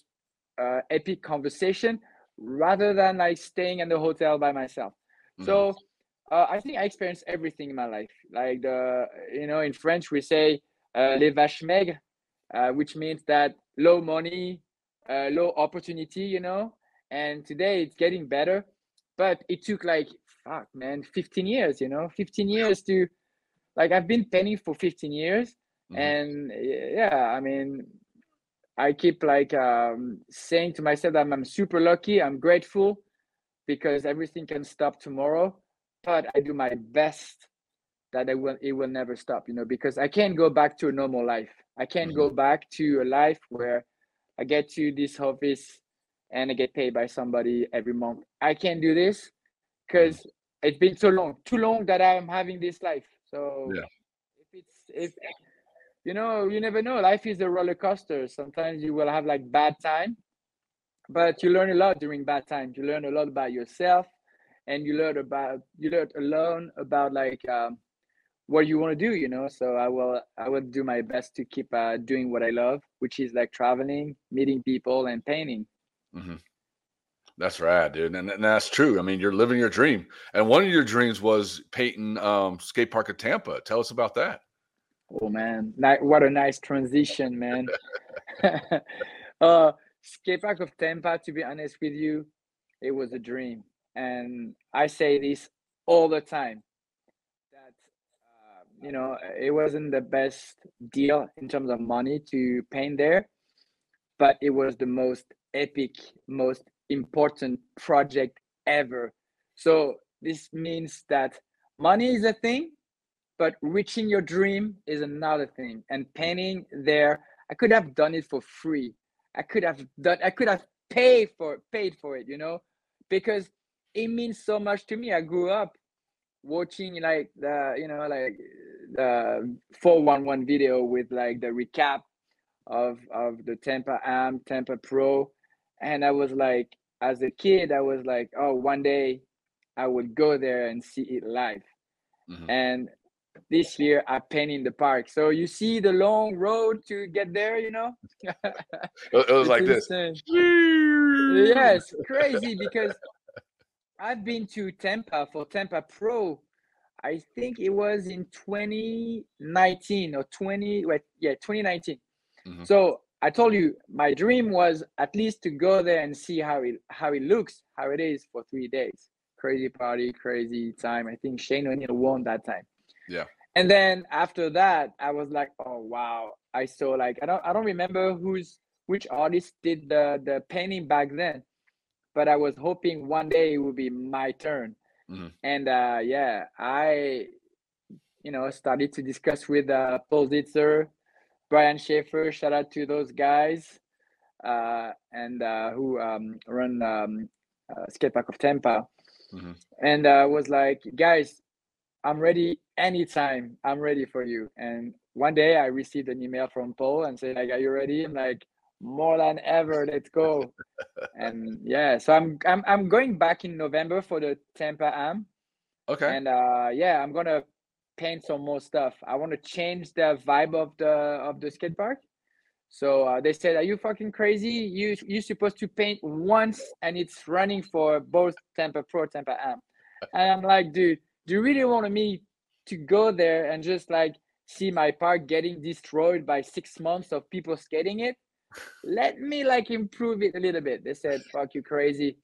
uh, epic conversation rather than like staying in the hotel by myself. So uh, I think I experienced everything in my life. Like the, you know, in French we say uh, les vaches maigres, uh, which means that low money, uh, low opportunity, you know. And today it's getting better, but it took like fuck, man, 15 years, you know, 15 years to, like I've been penning for 15 years, and yeah, I mean, I keep like um, saying to myself that I'm super lucky, I'm grateful because everything can stop tomorrow, but I do my best that it will it will never stop, you know, because I can't go back to a normal life. I can't go back to a life where I get to this office and I get paid by somebody every month. I can't do this because it's been so long, too long that I'm having this life. So Yeah. if it's if you know, you never know. Life is a roller coaster. Sometimes you will have like bad time, but you learn a lot during bad times. You learn a lot about yourself, and you learn about you learn alone about like um, what you want to do. You know, so I will I will do my best to keep uh, doing what I love, which is like traveling, meeting people, and painting. hmm That's rad, dude, and, and that's true. I mean, you're living your dream, and one of your dreams was painting um, skate park of Tampa. Tell us about that. Oh man, what a nice transition, man. uh, skate park of Tampa. To be honest with you, it was a dream, and I say this all the time. That uh, you know, it wasn't the best deal in terms of money to paint there, but it was the most epic, most important project ever. So this means that money is a thing, but reaching your dream is another thing. And painting there, I could have done it for free. I could have done. I could have paid for paid for it, you know, because it means so much to me. I grew up watching like the you know like the 411 video with like the recap of of the Tampa Am Tampa Pro and I was like as a kid I was like oh one day I would go there and see it live mm-hmm. and this year I paint in the park so you see the long road to get there you know It, was like this. yes crazy because I've been to Tampa for Tampa Pro. I think it was in 2019 or 20, wait, yeah, 2019. Mhm. So I told you my dream was at least to go there and see how it how it looks, how it is for three days. Crazy party, crazy time. I think Shane O'Neill won that time. Yeah. And then after that, I was like, oh wow. I saw like I don't I don't remember who's which artist did the the painting back then, but I was hoping one day it would be my turn. Mhm. And uh yeah, I you know started to discuss with uh Paul Zitzer, Brian Schaefer, shout out to those guys, uh and uh who um run um uh, skate park of Tampa Mhm. and uh, was like, guys, I'm ready anytime. I'm ready for you. And one day I received an email from Paul and said, like, are you ready? I'm like, more than ever. Let's go. and yeah, so I'm I'm I'm going back in November for the Tampa Am. Okay. And uh, yeah, I'm gonna paint some more stuff. I want to change the vibe of the of the skate park. So uh, they said, "Are you fucking crazy? You you're supposed to paint once, and it's running for both Tampa Pro, Tampa Am." And I'm like, dude, do you really want me to go there and just like see my park getting destroyed by six months of people skating it? Let me like improve it a little bit. They said, "Fuck you, crazy."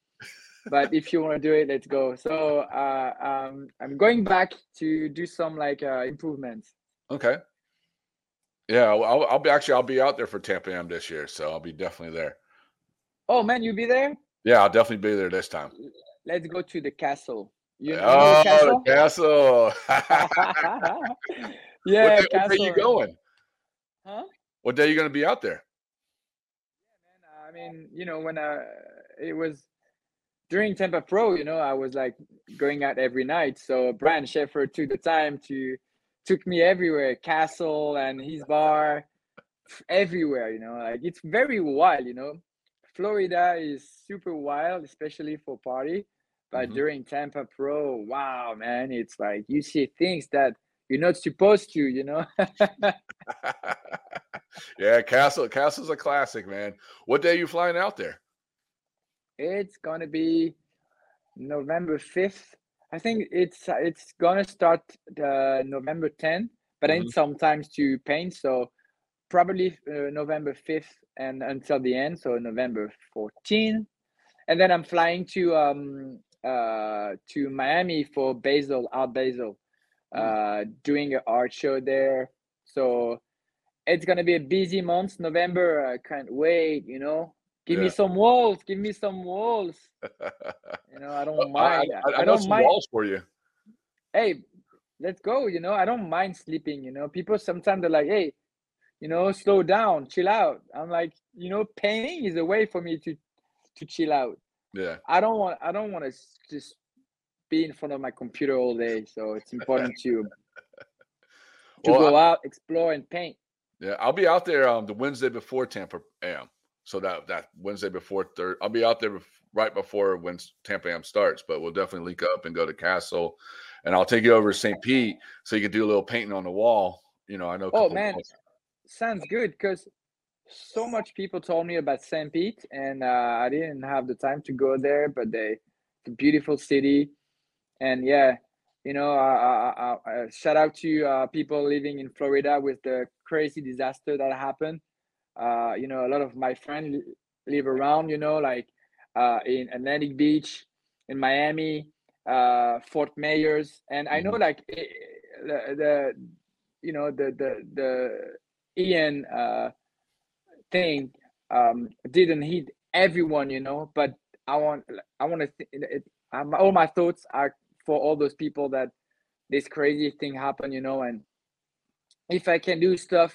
But if you want to do it, let's go. So uh, um, I'm going back to do some like uh, improvements. Okay. Yeah, I'll, I'll be actually I'll be out there for Tampa Am this year, so I'll be definitely there. Oh man, you'll be there? Yeah, I'll definitely be there this time. Let's go to the castle. You know oh, castle? the castle. Yeah, what day, what day Castle. you going? Huh? What day you going to be out there? I mean, you know, when uh, it was during Tampa Pro, you know, I was like going out every night. So Brian Schaefer took the time to took me everywhere, Castle and his bar, everywhere. You know, like it's very wild. You know, Florida is super wild, especially for party. But Mhm. during Tampa Pro, wow, man, it's like you see things that you're not supposed to. You know. Yeah, Castle Castle's a classic, man. What day you flying out there? It's gonna be November fifth. I think it's uh, it's gonna start the November 10th, but I Mhm. need some times to paint, so probably uh, November fifth and until the end, so November 14th, and then I'm flying to um uh to Miami for Basel, Art Basel, uh doing an art show there. So it's gonna be a busy month. November, I can't wait. You know, give me some walls. Give me some walls. You know, I don't I, mind. I, I, I know don't some mind. walls for you. Hey, let's go. You know, I don't mind sleeping. You know, people sometimes they're like, hey, you know, slow down, chill out. I'm like, you know, painting is a way for me to to chill out. Yeah. I don't want. I don't want to just be in front of my computer all day. So it's important to to Well, go out, explore, and paint. Yeah, I'll be out there um the Wednesday before Tampa Am. So that that Wednesday before third, I'll be out there right before when Tampa Am starts. But we'll definitely link up and go to Castle, and I'll take you over to St. Pete so you can do a little painting on the wall. You know, I know. Oh man, sounds good because so much people told me about St. Pete, and uh, I didn't have the time to go there. But they, it's a beautiful city, and yeah, you know, uh, uh, uh, shout out to uh, people living in Florida with the crazy disaster that happened. Uh, you know, a lot of my friends live around. You know, like uh, in Atlantic Beach, in Miami, uh, Fort Myers, and I know like eh, the, the you know the the the Ian uh, thing um, didn't hit everyone, you know. But I want I want to th- um, all my thoughts are for all those people that this crazy thing happened, you know. And if I can do stuff,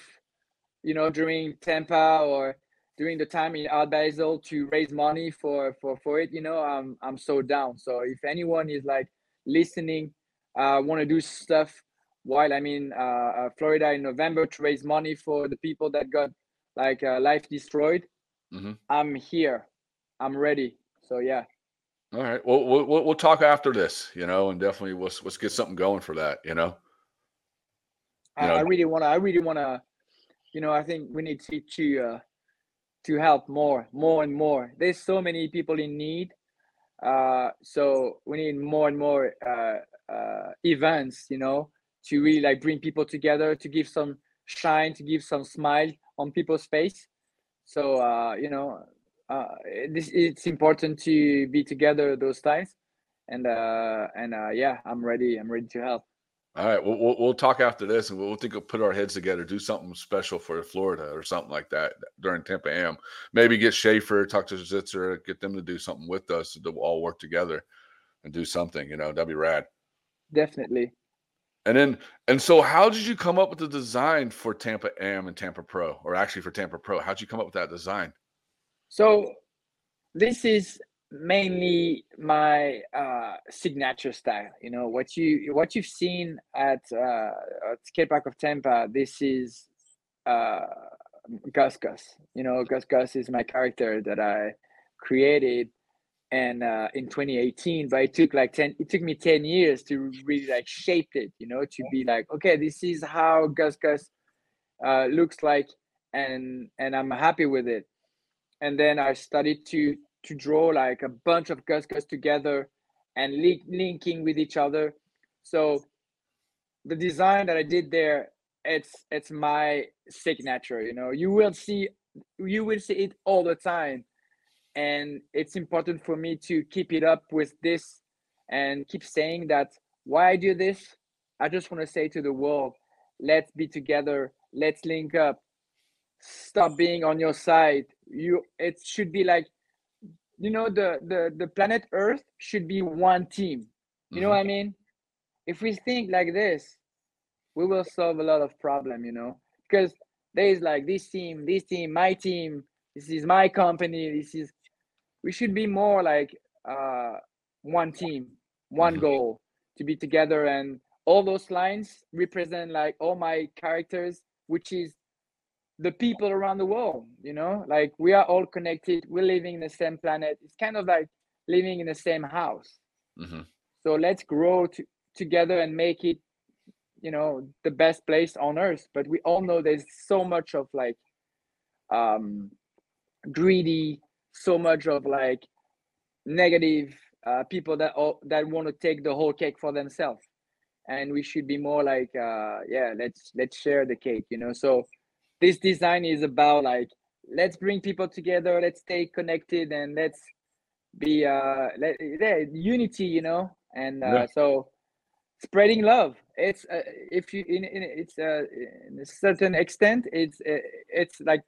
you know, during Tampa or during the time in Art Basel to raise money for for for it, you know, I'm I'm so down. So if anyone is like listening, uh, want to do stuff while I'm in uh, uh, Florida in November to raise money for the people that got like uh, life destroyed, Mhm. I'm here. I'm ready. So yeah. All right. Well, we'll we'll we'll talk after this. You know, and definitely let's let's get something going for that. You know. I, You know- I really wanna. I really wanna. You know, I think we need to to uh, to help more, more and more. There's so many people in need. Uh, so we need more and more uh, uh, events. You know, to really like bring people together, to give some shine, to give some smile on people's face. So uh, you know, uh, this it's important to be together those times. And uh, and uh, yeah, I'm ready. I'm ready to help. All right, we'll, we'll we'll talk after this, and we'll, think we'll put our heads together, do something special for Florida or something like that during Tampa Am. Maybe get Schaefer, talk to Zitzer, get them to do something with us to all work together and do something. You know, that'd be rad. Definitely. And then, and so, how did you come up with the design for Tampa Am and Tampa Pro, or actually for Tampa Pro? How did you come up with that design? So this is mainly my uh, signature style. You know what you what you've seen at uh, at skate park of Tampa. This is uh, Gus Gus. You know, Gus Gus is my character that I created, and uh, in 2018. But it took like 10. It took me 10 years to really like shape it. You know, to be like, okay, this is how Gus Gus uh, looks like, and and I'm happy with it and then I started to to draw like a bunch of Gus Gus together and link, linking with each other. So the design that I did there, it's it's my signature. You know, you will see you will see it all the time, and it's important for me to keep it up with this and keep saying that why I do this. I just want to say to the world, let's be together, let's link up, stop being on your side. You it should be like you know the the the planet earth should be one team. You know what i mm-hmm. mean? If we think like this we will solve a lot of problem, you know, because there is like this team, this team, my team, this is my company, this is we should be more like uh one team, one goal to be together and all those lines represent like all my characters, which is the people around the world, you know, like we are all connected, we're living in the same planet. It's kind of like living in the same house. Mm-hmm. So let's grow to, together and make it, you know, the best place on earth. But we all know there's so much of like um greedy, so much of like negative uh, people that all, that want to take the whole cake for themselves. And we should be more like, uh, yeah, let's let's share the cake, you know. So this design is about like let's bring people together, let's stay connected, and let's be uh let, yeah, unity, you know. And uh, Yeah. so spreading love. It's uh, if you in, in it's uh, in a certain extent, it's uh, it's like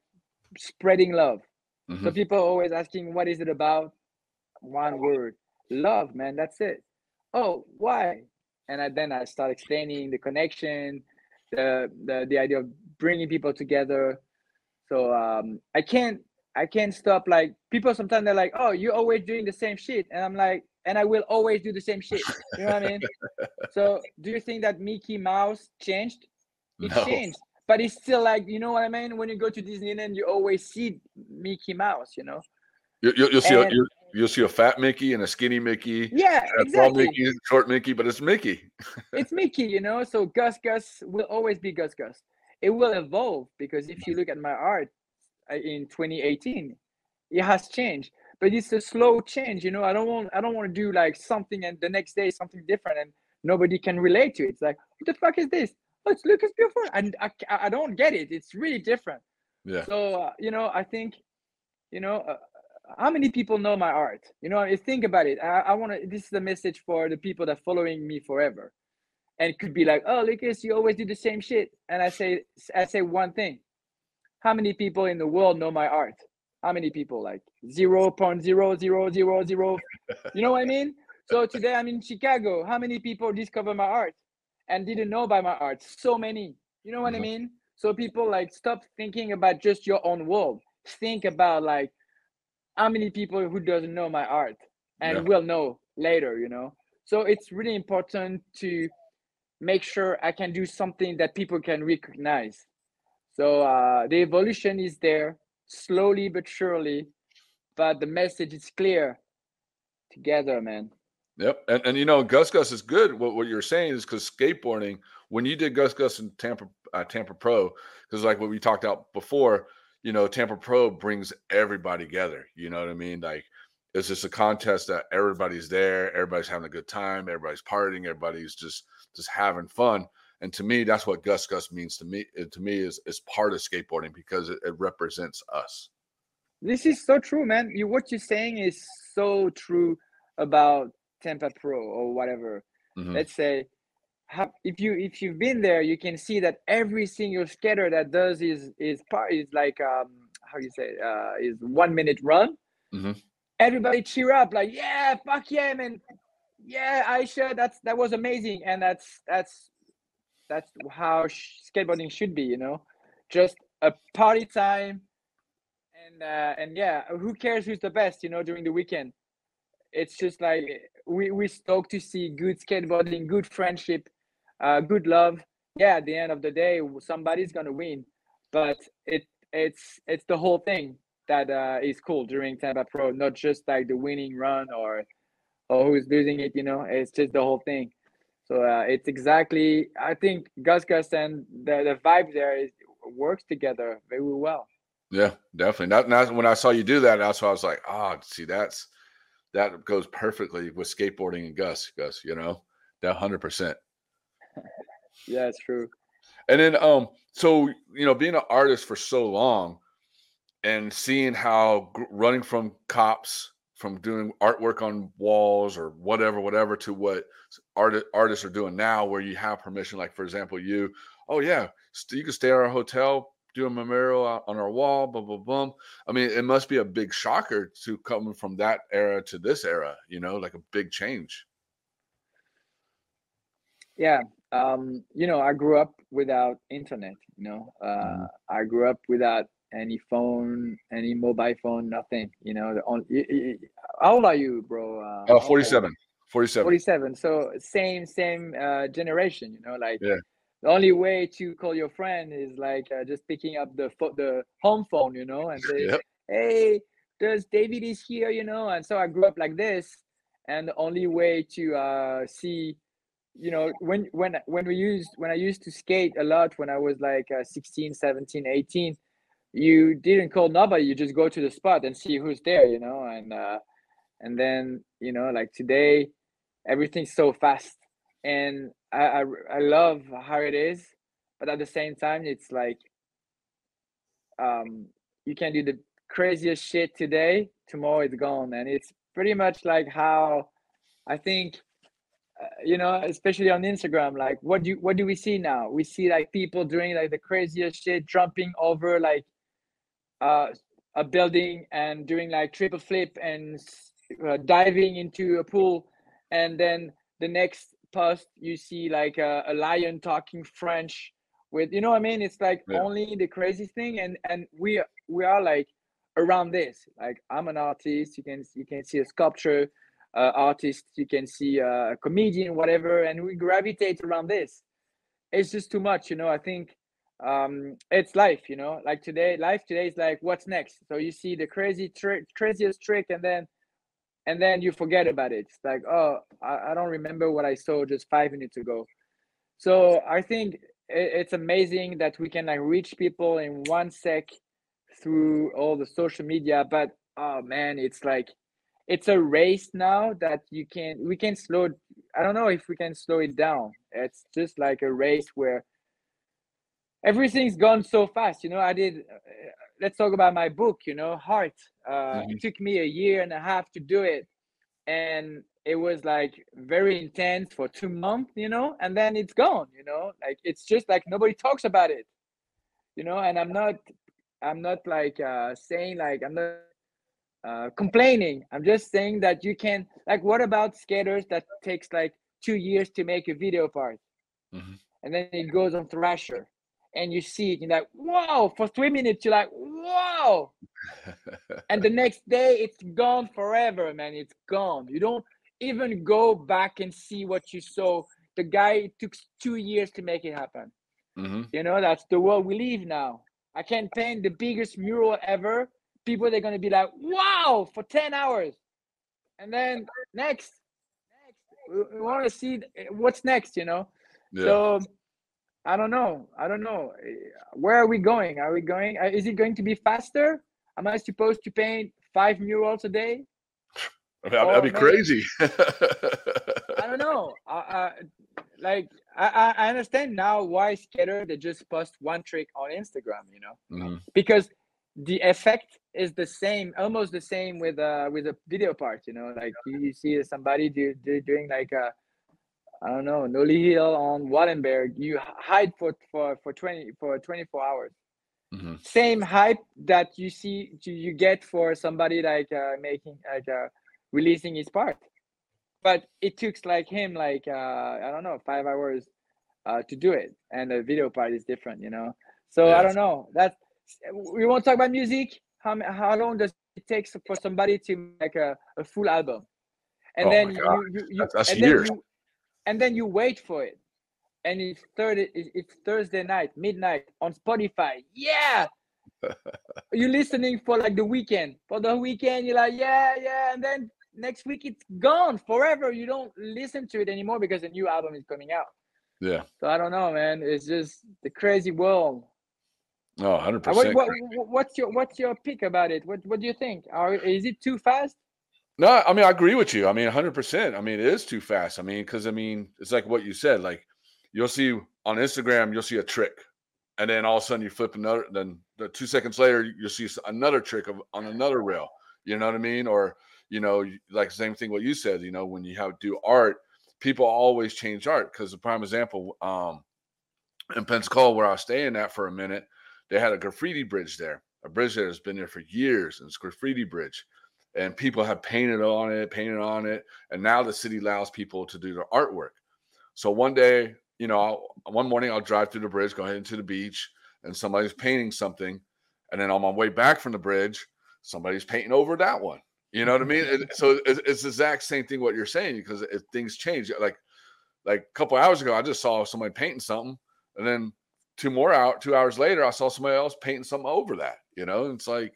spreading love. So Mhm. people are always asking, what is it about? One word, love, man. That's it. Oh, why? And I, then I start explaining the connection, the the the idea of bringing people together. So um, I can't I can't stop. Like people sometimes they're like, oh, you're always doing the same shit, and I'm like, and I will always do the same shit. You know what I mean? So do you think that Mickey Mouse changed? It No. changed, but it's still like you know what I mean. When you go to Disneyland, you always see Mickey Mouse. You know. You, you, you'll see a, And- you, you'll see a fat Mickey and a skinny Mickey. Yeah, a exactly. Mickey, short Mickey, but it's Mickey. it's Mickey, you know. So Gus Gus will always be Gus Gus. It will evolve because if you look at my art uh, in 2018, it has changed, but it's a slow change. You know, I don't want I don't want to do like something and the next day something different and nobody can relate to it. It's like what the fuck is this? Oh, it's Lucas Beaufort, and I, I don't get it. It's really different. Yeah. So uh, you know, I think, you know, uh, how many people know my art? You know, if think about it. I, I want to. This is the message for the people that following me forever, and it could be like, oh, Lucas, you always do the same shit. And I say, I say one thing. How many people in the world know my art? How many people? Like zero point zero zero zero zero. You know what I mean? So today I'm in Chicago. How many people discover my art and didn't know about my art? So many. You know what I Mhm. mean? So people like stop thinking about just your own world. Think about like how many people who doesn't know my art and Yeah. will know later, you know? So it's really important to make sure I can do something that people can recognize. So uh, the evolution is there, slowly but surely, but the message is clear. Together, man. Yep. And, and you know, Gus Gus is good. What, what you're saying is because skateboarding, when you did Gus Gus and Tampa uh, Tampa Pro, because like what we talked about before, you know, Tampa Pro brings everybody together. You know what I mean? Like it's just a contest that everybody's there, everybody's having a good time, everybody's partying, everybody's just just having fun. And to me, that's what Gus Gus means to me. It, to me, is is part of skateboarding because it, it represents us. This is so true, man. You what you're saying is so true about Tampa Pro or whatever. Mhm. Let's say have, if you if you've been there, you can see that every single skater that does is is part is like um how you say uh is one minute run. Mhm. Everybody cheer up like yeah, fuck yeah, man, yeah, Aisha, that's that was amazing, and that's that's that's how sh- skateboarding should be, you know, just a party time and uh, and yeah, who cares who's the best, you know, during the weekend? It's just like we we stoked to see good skateboarding, good friendship, uh, good love. Yeah, at the end of the day, somebody's gonna win, but it it's it's the whole thing that uh, is cool during Tampa Pro, not just like the winning run or or who's losing it. You know, it's just the whole thing. So uh, it's exactly. I think Gus Gus and the the vibe there is works together very well. Yeah, definitely. That, that's when I saw you do that. That's why I was like, oh, see, that's that goes perfectly with skateboarding and Gus. Gus, you know, that hundred percent. Yeah, it's true. And then, um, so you know, being an artist for so long, and seeing how gr- running from cops, from doing artwork on walls or whatever, whatever, to what art artists are doing now, where you have permission. Like for example, you, oh yeah, st- you can stay at our hotel, do a memorial out on our wall, blah blah blah. I mean, it must be a big shocker to coming from that era to this era. You know, like a big change. Yeah, um, you know, I grew up without internet. You know, uh, Mm-hmm. I grew up without any phone, any mobile phone, nothing. You know, the only. How old are you, bro? Uh, Uh, how old are you? 47. 47. 47 so same same uh, generation you know like Yeah. The only way to call your friend is like uh, just picking up the pho- the home phone you know and say Yep. hey there's david is here you know and so i grew up like this. And the only way to uh, see you know when when when we used when i used to skate a lot when i was like uh, 16 17 18 you didn't call nobody. You just go to the spot and see who's there you know and uh and then you know like today everything's so fast and I, I i love how it is but at the same time it's like um you can do the craziest shit today tomorrow it's gone. And it's pretty much like how i think uh, you know especially on instagram like what do you, what do we see now? We see like people doing like the craziest shit jumping over like uh a building and doing like triple flip and uh, diving into a pool. And then the next post you see like a, a lion talking french with you know what i mean? It's like Yeah. only the crazy thing and and we we are like around this. Like i'm an artist you can you can see a sculpture uh, artist you can see a comedian whatever and we gravitate around this. It's just too much you know? I think um it's life you know? Like today life today is like what's next? So you see the crazy trick craziest trick and then and then you forget about it. It's like oh I, I don't remember what i saw just five minutes ago. So i think i- it's amazing that we can like reach people in one sec through all the social media but oh man it's like it's a race now that you can we can slow i don't know if we can slow it down. It's just like a race where everything's gone so fast you know i did let's talk about my book you know heart. Uh, it took me a year and a half to do it and it was like very intense for two months you know and then it's gone you know like it's just like nobody talks about it you know and i'm not i'm not like uh saying like i'm not uh complaining. I'm just saying that you can like what about skaters that takes like two years to make a video part? And then it goes on thrasher and you see it you're like whoa for three minutes you're like whoa. And the next day it's gone forever man it's gone. You don't even go back and see what you saw. The guy took two years to make it happen. Hmm you know that's the world we live now. I can paint the biggest mural ever. People they're going to be like wow for 10 hours. And then next we, we want to see what's next you know? Yeah. so i don't know. I don't know. Eh, where are we going? Are we going uh, is it going to be faster? Am i supposed to paint five murals a day? I mean, that'd be maybe- crazy. I don't know. I, I like I, I understand now why skater they just post one trick on Instagram, you know, Mhm. because the effect is the same, almost the same with uh with a video part, you know, like you, you see somebody do, do doing like a I don't know nollie heel on Wallenberg, you hide for for for twenty for twenty four hours. Mhm. Same hype that you see you, you get for somebody like uh, making like uh, releasing his part. But it took like him like uh i don't know five hours uh to do it. And the video part is different you know? So i don't know. That we won't talk about music. How how long does it take for somebody to make a, a full album? And Oh then you, you, you That's- that's and then years. you and then you wait for it and it's third it's thursday night midnight on spotify yeah you're listening for like the weekend. For the weekend, you're like, yeah, yeah, and then next week it's gone forever. You don't listen to it anymore because a new album is coming out. Yeah. So I don't know, man. It's just the crazy world. Oh, hundred Uh, What, percent. what, what- what's your what's your pick about it? What what do you think? Are, is it too fast? No, I mean I agree with you. I mean, hundred percent. I mean, it is too fast. I mean, because I mean, it's like what you said. Like you'll see on Instagram, you'll see a trick, and then all of a sudden you flip another. Then the two seconds later, you'll see another trick of on another rail. You know what I mean? Or you know, like same thing what you said. You know, when you have do art, people always change art. Because the prime example, um, in Pensacola, where I was staying at for a minute, they had a graffiti bridge there. A bridge that has been there for years, and it's graffiti bridge and people have painted on it, painted on it, and now the city allows people to do their artwork. So one day you know, I'll, one morning I'll drive through the bridge, go heading to the beach, and somebody's painting something, and then on my way back from the bridge, somebody's painting over that one. You know what I mean? Mm-hmm. It- so it's, it's the exact same thing what you're saying because if things change, like like a couple hours ago, I just saw somebody painting something, and then two more out, two hours later, I saw somebody else painting something over that. You know, it's like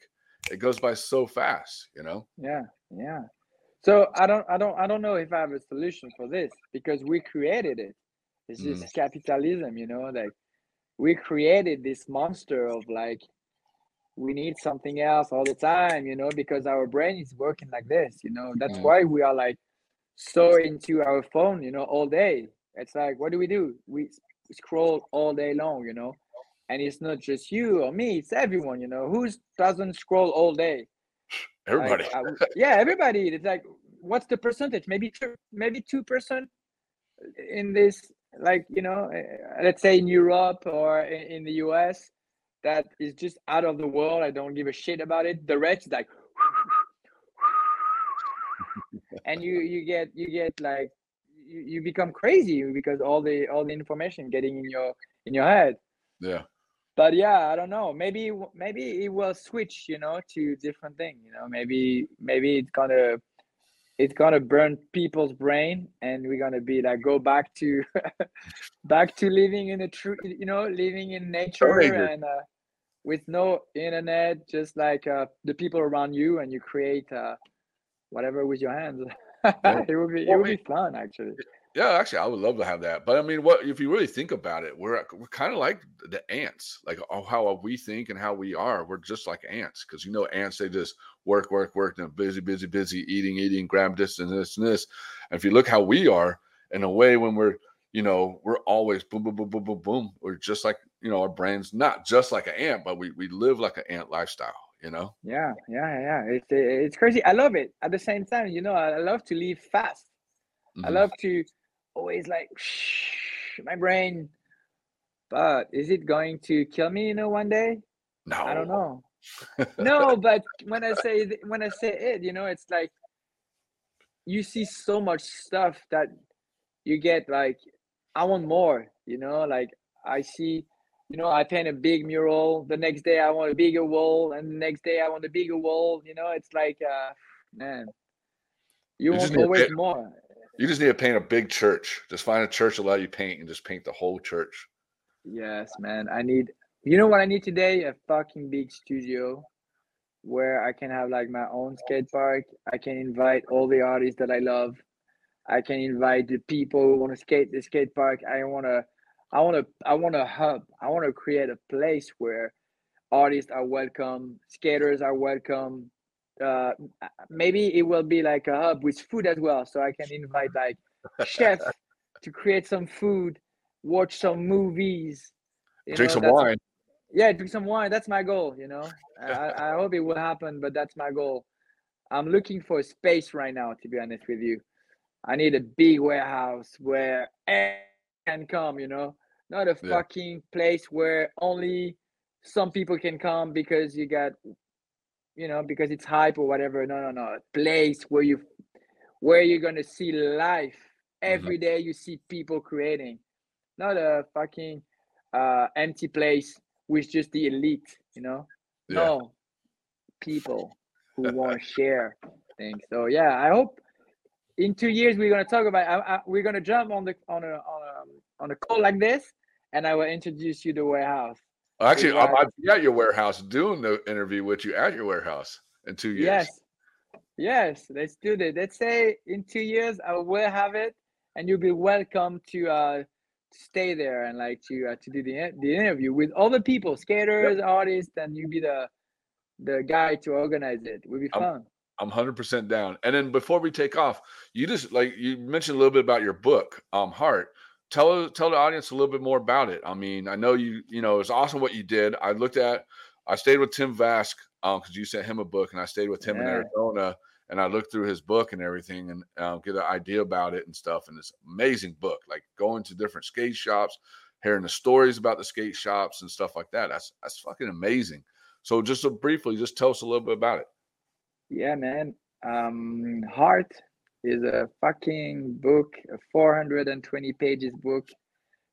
it goes by so fast. You know. Yeah, yeah. So I don't, I don't, I don't know if I have a solution for this because we created it. It's just Mm. capitalism, you know. Like we created this monster of like we need something else all the time, you know, because our brain is working like this, you know. That's Mm. why we are like so into our phone, you know, all day. It's like, what do we do? We scroll all day long, you know. And it's not just you or me; it's everyone, you know. Who doesn't scroll all day? Like, Everybody. Yeah, everybody. It's like, what's the percentage? Maybe two, maybe two percent in this, like you know, uh, let's say in Europe or in, in the US, that is just out of the world. I don't give a shit about it. The rest is like, and you you get you get like you, you become crazy because all the all the information getting in your in your head Yeah. But yeah i don't know. Maybe maybe it will switch you know to different thing you know. Maybe maybe it's gonna it's gonna burn people's brain and we're gonna be like go back to back to living in a true you know living in nature and uh, with no internet just like uh, the people around you and you create uh, whatever with your hands. It would be it would be fun actually Yeah, actually, I would love to have that. But I mean, what if you really think about it? We're we're kind of like the ants, like oh, how we think and how we are. We're just like ants because you know ants they just work, work, work, and busy, busy, busy, eating, eating, grab this and this and this. And if you look how we are, in a way, when we're you know we're always boom, boom, boom, boom, boom, boom. We're just like you know our brains, not just like an ant, but we we live like an ant lifestyle. You know. Yeah, yeah, yeah. It's it's crazy. I love it. At the same time, you know, I I love to live fast. I Mhm. love to always like shh, my brain. But is it going to kill me? You know, one day? No. I don't know. no, but when I say th- when I say it, you know, it's like you see so much stuff that you get like I want more. You know, like I see. You know, I paint a big mural. The next day, I want a bigger wall, and the next day, I want a bigger wall. You know, it's like, uh, man, you, want always more. You just need to paint a big church. Just find a church that let you paint and just paint the whole church. Yes, man. I need, you know what I need today? A fucking big studio where I can have like my own skate park. I can invite all the artists that I love. I can invite the people who want to skate the skate park. I want to, I want to, I want a hub. I want to create a place where artists are welcome, skaters are welcome. Uh, maybe it will be like a hub with food as well, so I can invite like chefs to create some food, watch some movies, Drink know, some wine. yeah, drink some wine. That's my goal. You know, I, I hope it will happen, but that's my goal. I'm looking for a space right now. To be honest with you, I need a big warehouse where can come. You know, not a Yeah. fucking place where only some people can come because you got, you know, because it's hype or whatever. No, no, no. A place where you, where you're gonna see life Mm-hmm. every day. You see people creating, not a fucking uh, empty place with just the elite. You know, Yeah. no people who want to share things. So yeah, I hope in two years we're gonna talk about. I, I, we're gonna jump on the on a on a on a call like this, and I will introduce you to warehouse. Actually, Yeah. be at your warehouse doing the interview with you at your warehouse in two years. Yes, yes, let's do that. Let's say in two years I will have it, and you'll be welcome to uh stay there and like to uh, to do the the interview with other people, skaters, artists, and you be the the guy to organize it. Will be I'm- fun. I'm 100% down. And then before we take off, you just like you mentioned a little bit about your book, um, Heart. Tell tell the audience a little bit more about it. I mean, I know you you know it's awesome what you did. I looked at, I stayed with Tim Vask um because you sent him a book, and I stayed with him in Arizona, and I looked through his book and everything, and um, get an idea about it and stuff. And it's amazing book. Like going to different skate shops, hearing the stories about the skate shops and stuff like that. That's that's fucking amazing. So just so briefly, just tell us a little bit about it. Yeah, man. Um, Heart is a fucking book, a 420 pages book.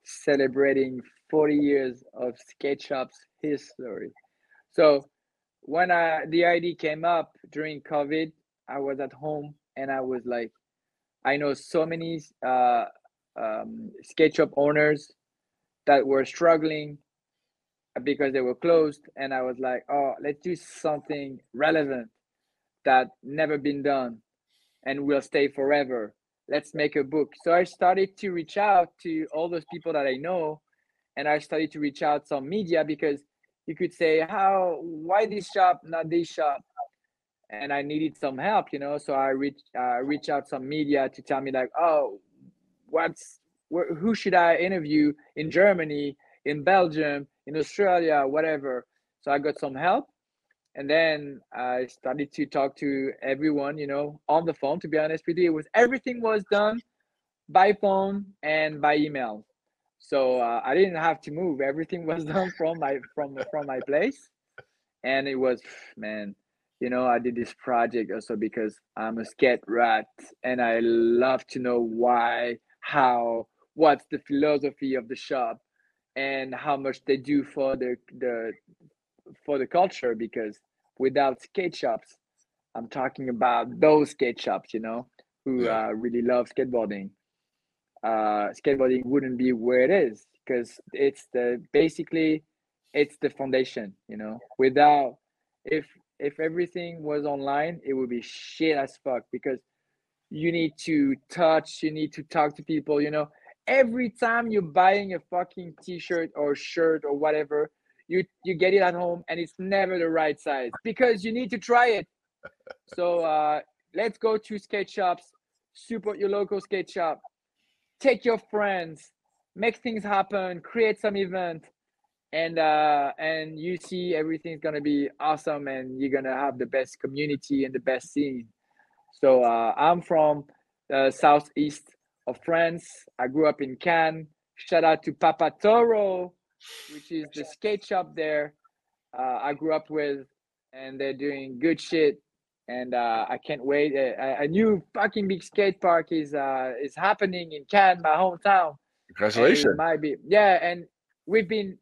celebrating 40 years of skate shops history. So when I the idea came up during COVID, I was at home and I was like, I know so many uh, um, skate shop owners that were struggling because they were closed, and I was like, oh, let's do something relevant that never been done and will stay forever. Let's make a book. So I started to reach out to all those people that I know, and I started to reach out some media because you could say, how, why this shop, not this shop? And I needed some help, you know. So I reached, uh, reach out some media to tell me like, oh, what's, wh- who should I interview in Germany, in Belgium, in Australia, whatever. So I got some help and then I started to talk to everyone, you know, on the phone. To be honest with you, it was everything was done by phone and by email, so uh, I didn't have to move. Everything was done from my from from my place, and it was man, you know, I did this project also because I'm a skate rat, and I love to know why, how, what's the philosophy of the shop, and how much they do for the the for the culture because without skate shops i'm talking about those skate shops you know who uh, really love skateboarding. Uh, skateboarding wouldn't be where it is because it's the basically it's the foundation you know. Without if if everything was online it would be shit as fuck because you need to touch you need to talk to people you know. Every time you're buying a fucking t-shirt or shirt or whatever you you get it at home and it's never the right size because you need to try it. So uh, let's go to skate shops support your local skate shop take your friends make things happen create some event and uh and you see everything's gonna be awesome and you're gonna have the best community and the best scene. So uh, i'm from the southeast of france. I grew up in cannes. Shout out to papa toro which is the skate shop there uh, I grew up with, and they're doing good shit. And uh, I can't wait. A, a new fucking big skate park is uh, is happening in Cannes, my hometown. Congratulations. It might be yeah, and we've been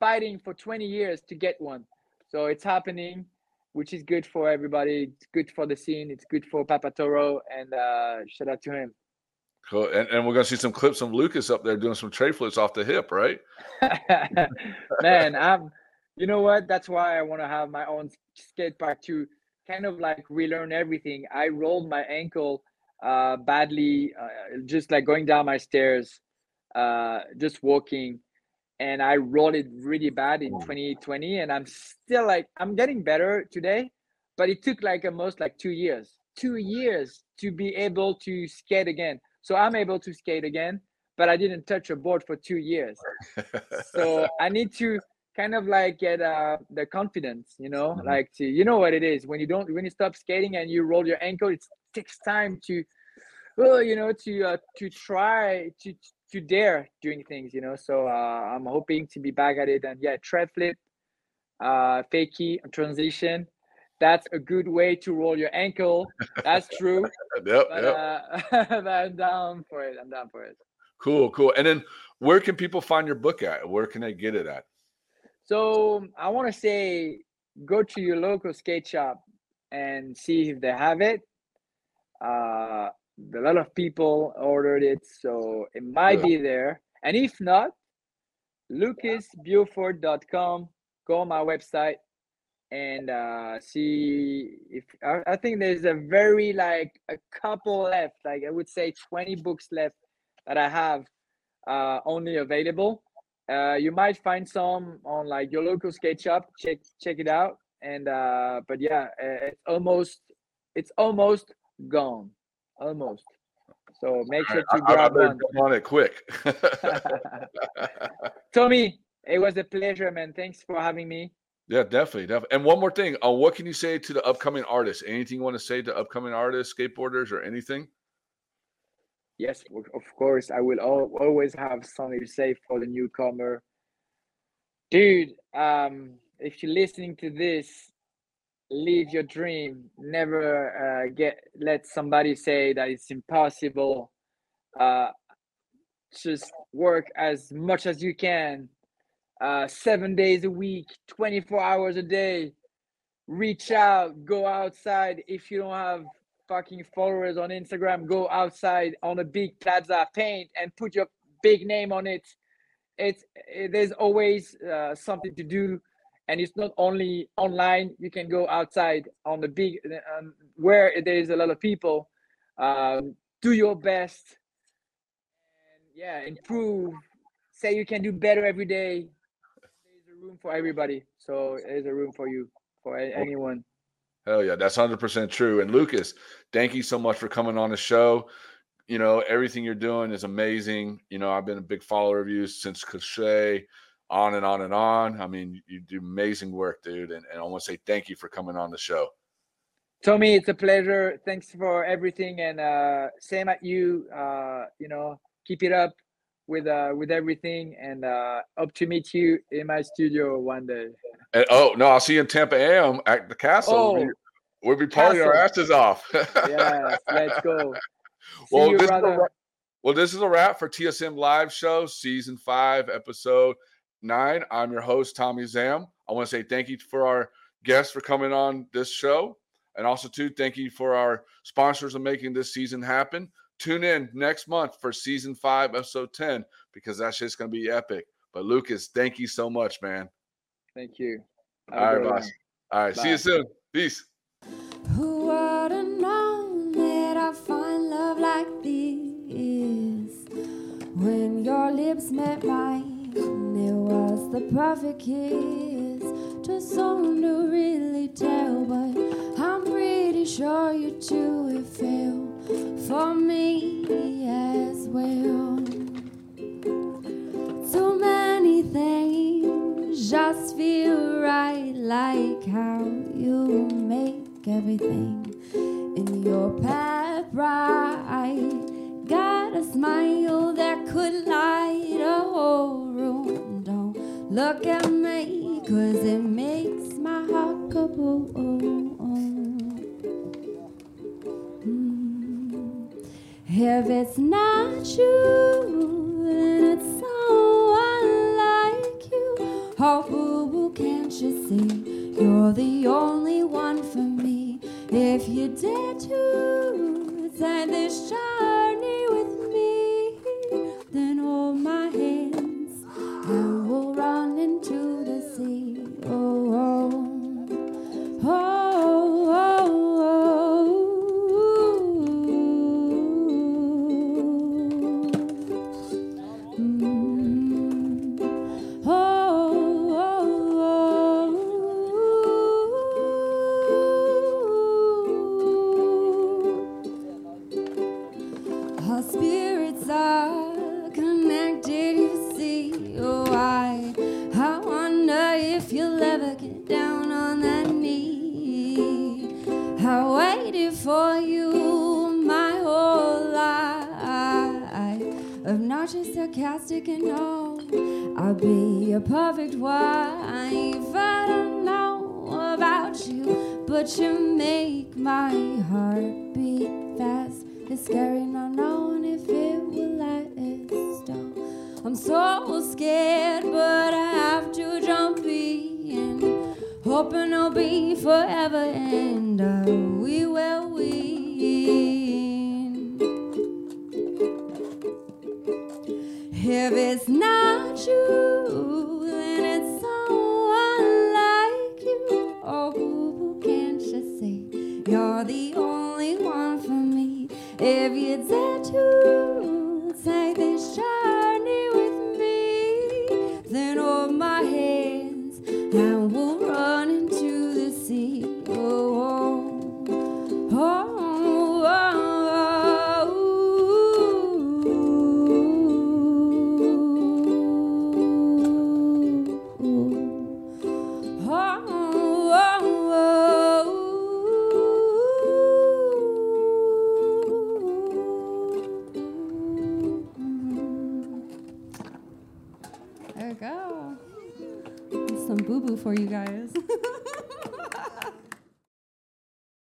fighting for 20 years to get one, so it's happening, which is good for everybody. It's good for the scene. It's good for Papa Toro, and uh, shout out to him. Cool. And, and we're gonna see some clips of Lucas up there doing some tray flips off the hip, right? man i'm you know what that's why i want to have my own skate park to kind of like relearn everything i rolled my ankle uh badly uh, just like going down my stairs uh just walking and i rolled it really bad in 2020 and i'm still like i'm getting better today but it took like almost like two years two years to be able to skate again so i'm able to skate again but i didn't touch a board for two years. So i need to kind of like get uh the confidence you know like to you know what it is when you don't when you stop skating and you roll your ankle it takes time to well you know to uh, to try to to dare doing things you know? So uh, i'm hoping to be back at it and yeah tread flip uh fakie transition that's a good way to roll your ankle that's true Yep, but, yep. uh, i'm down for it i'm down for it Cool, cool. And then where can people find your book at? Where can they get it at? So I want to say, go to your local skate shop and see if they have it. Uh, a lot of people ordered it, so it might Yeah. be there. And if not, lucasbeaufort.com. Go on my website and uh, see if I, I think there's a very like a couple left. Like I would say, 20 books left that I have uh, only available. Uh, you might find some on like your local skate shop. Check check it out. And uh, but yeah, it's almost it's almost gone, almost. So make sure I, to I, I grab better one. jump on it quick. Tommy, it was a pleasure, man. Thanks for having me. Yeah, definitely, definitely. And one more thing, uh, what can you say to the upcoming artists? Anything you want to say to upcoming artists, skateboarders, or anything? Yes, of course. I will al- always have something to say for the newcomer. Dude, um, if you're listening to this, live your dream. Never uh, get let somebody say that it's impossible. Uh, just work as much as you can, uh, seven days a week, 24 hours a day. Reach out, go outside. If you don't have fucking followers on Instagram, go outside on a big plaza, paint, and put your big name on it. It's eh, there's always uh, something to do, and it's not only online. You can go outside on the big um, where there is a lot of people. Um, do your best, and yeah, improve. Say you can do better every day. Room for everybody, so there's a room for you, for a- anyone. Hell yeah, that's hundred percent true. And Lucas, thank you so much for coming on the show. You know, everything you're doing is amazing. You know, I've been a big follower of you since Cliche, on and on and on. I mean, you do amazing work, dude. And, and I want to say thank you for coming on the show. Tommy, it's a pleasure. Thanks for everything, and uh, same at you. Uh, you know, keep it up with uh, with everything, and uh, hope to meet you in my studio one day. And oh no, I'll see you in Tampa AM at the castle. Oh, we'll, be, we'll be partying our asses off. yes, let's go. Well, you, this is a, well, this is a wrap for TSM Live Show, Season Five, Episode Nine. I'm your host, Tommy Zam. I want to say thank you for our guests for coming on this show, and also too thank you for our sponsors of making this season happen. Tune in next month for Season Five, Episode Ten, because that shit's gonna be epic. But Lucas, thank you so much, man. Thank you. Have All right, great boss. one. All right, see you soon. Peace. Who would have known that I find love like this? When your lips met mine, it was the perfect kiss. Too soon to really tell, but I'm pretty sure you too it fell for me as well. Too many things just feel right, like how you make everything in your path right. Got a smile that could light a whole room. Don't look at me, cause it makes my heart go If it's not you, then it's someone like you. Oh, boo boo, can't you see? You're the only one for me. If you dare to take this journey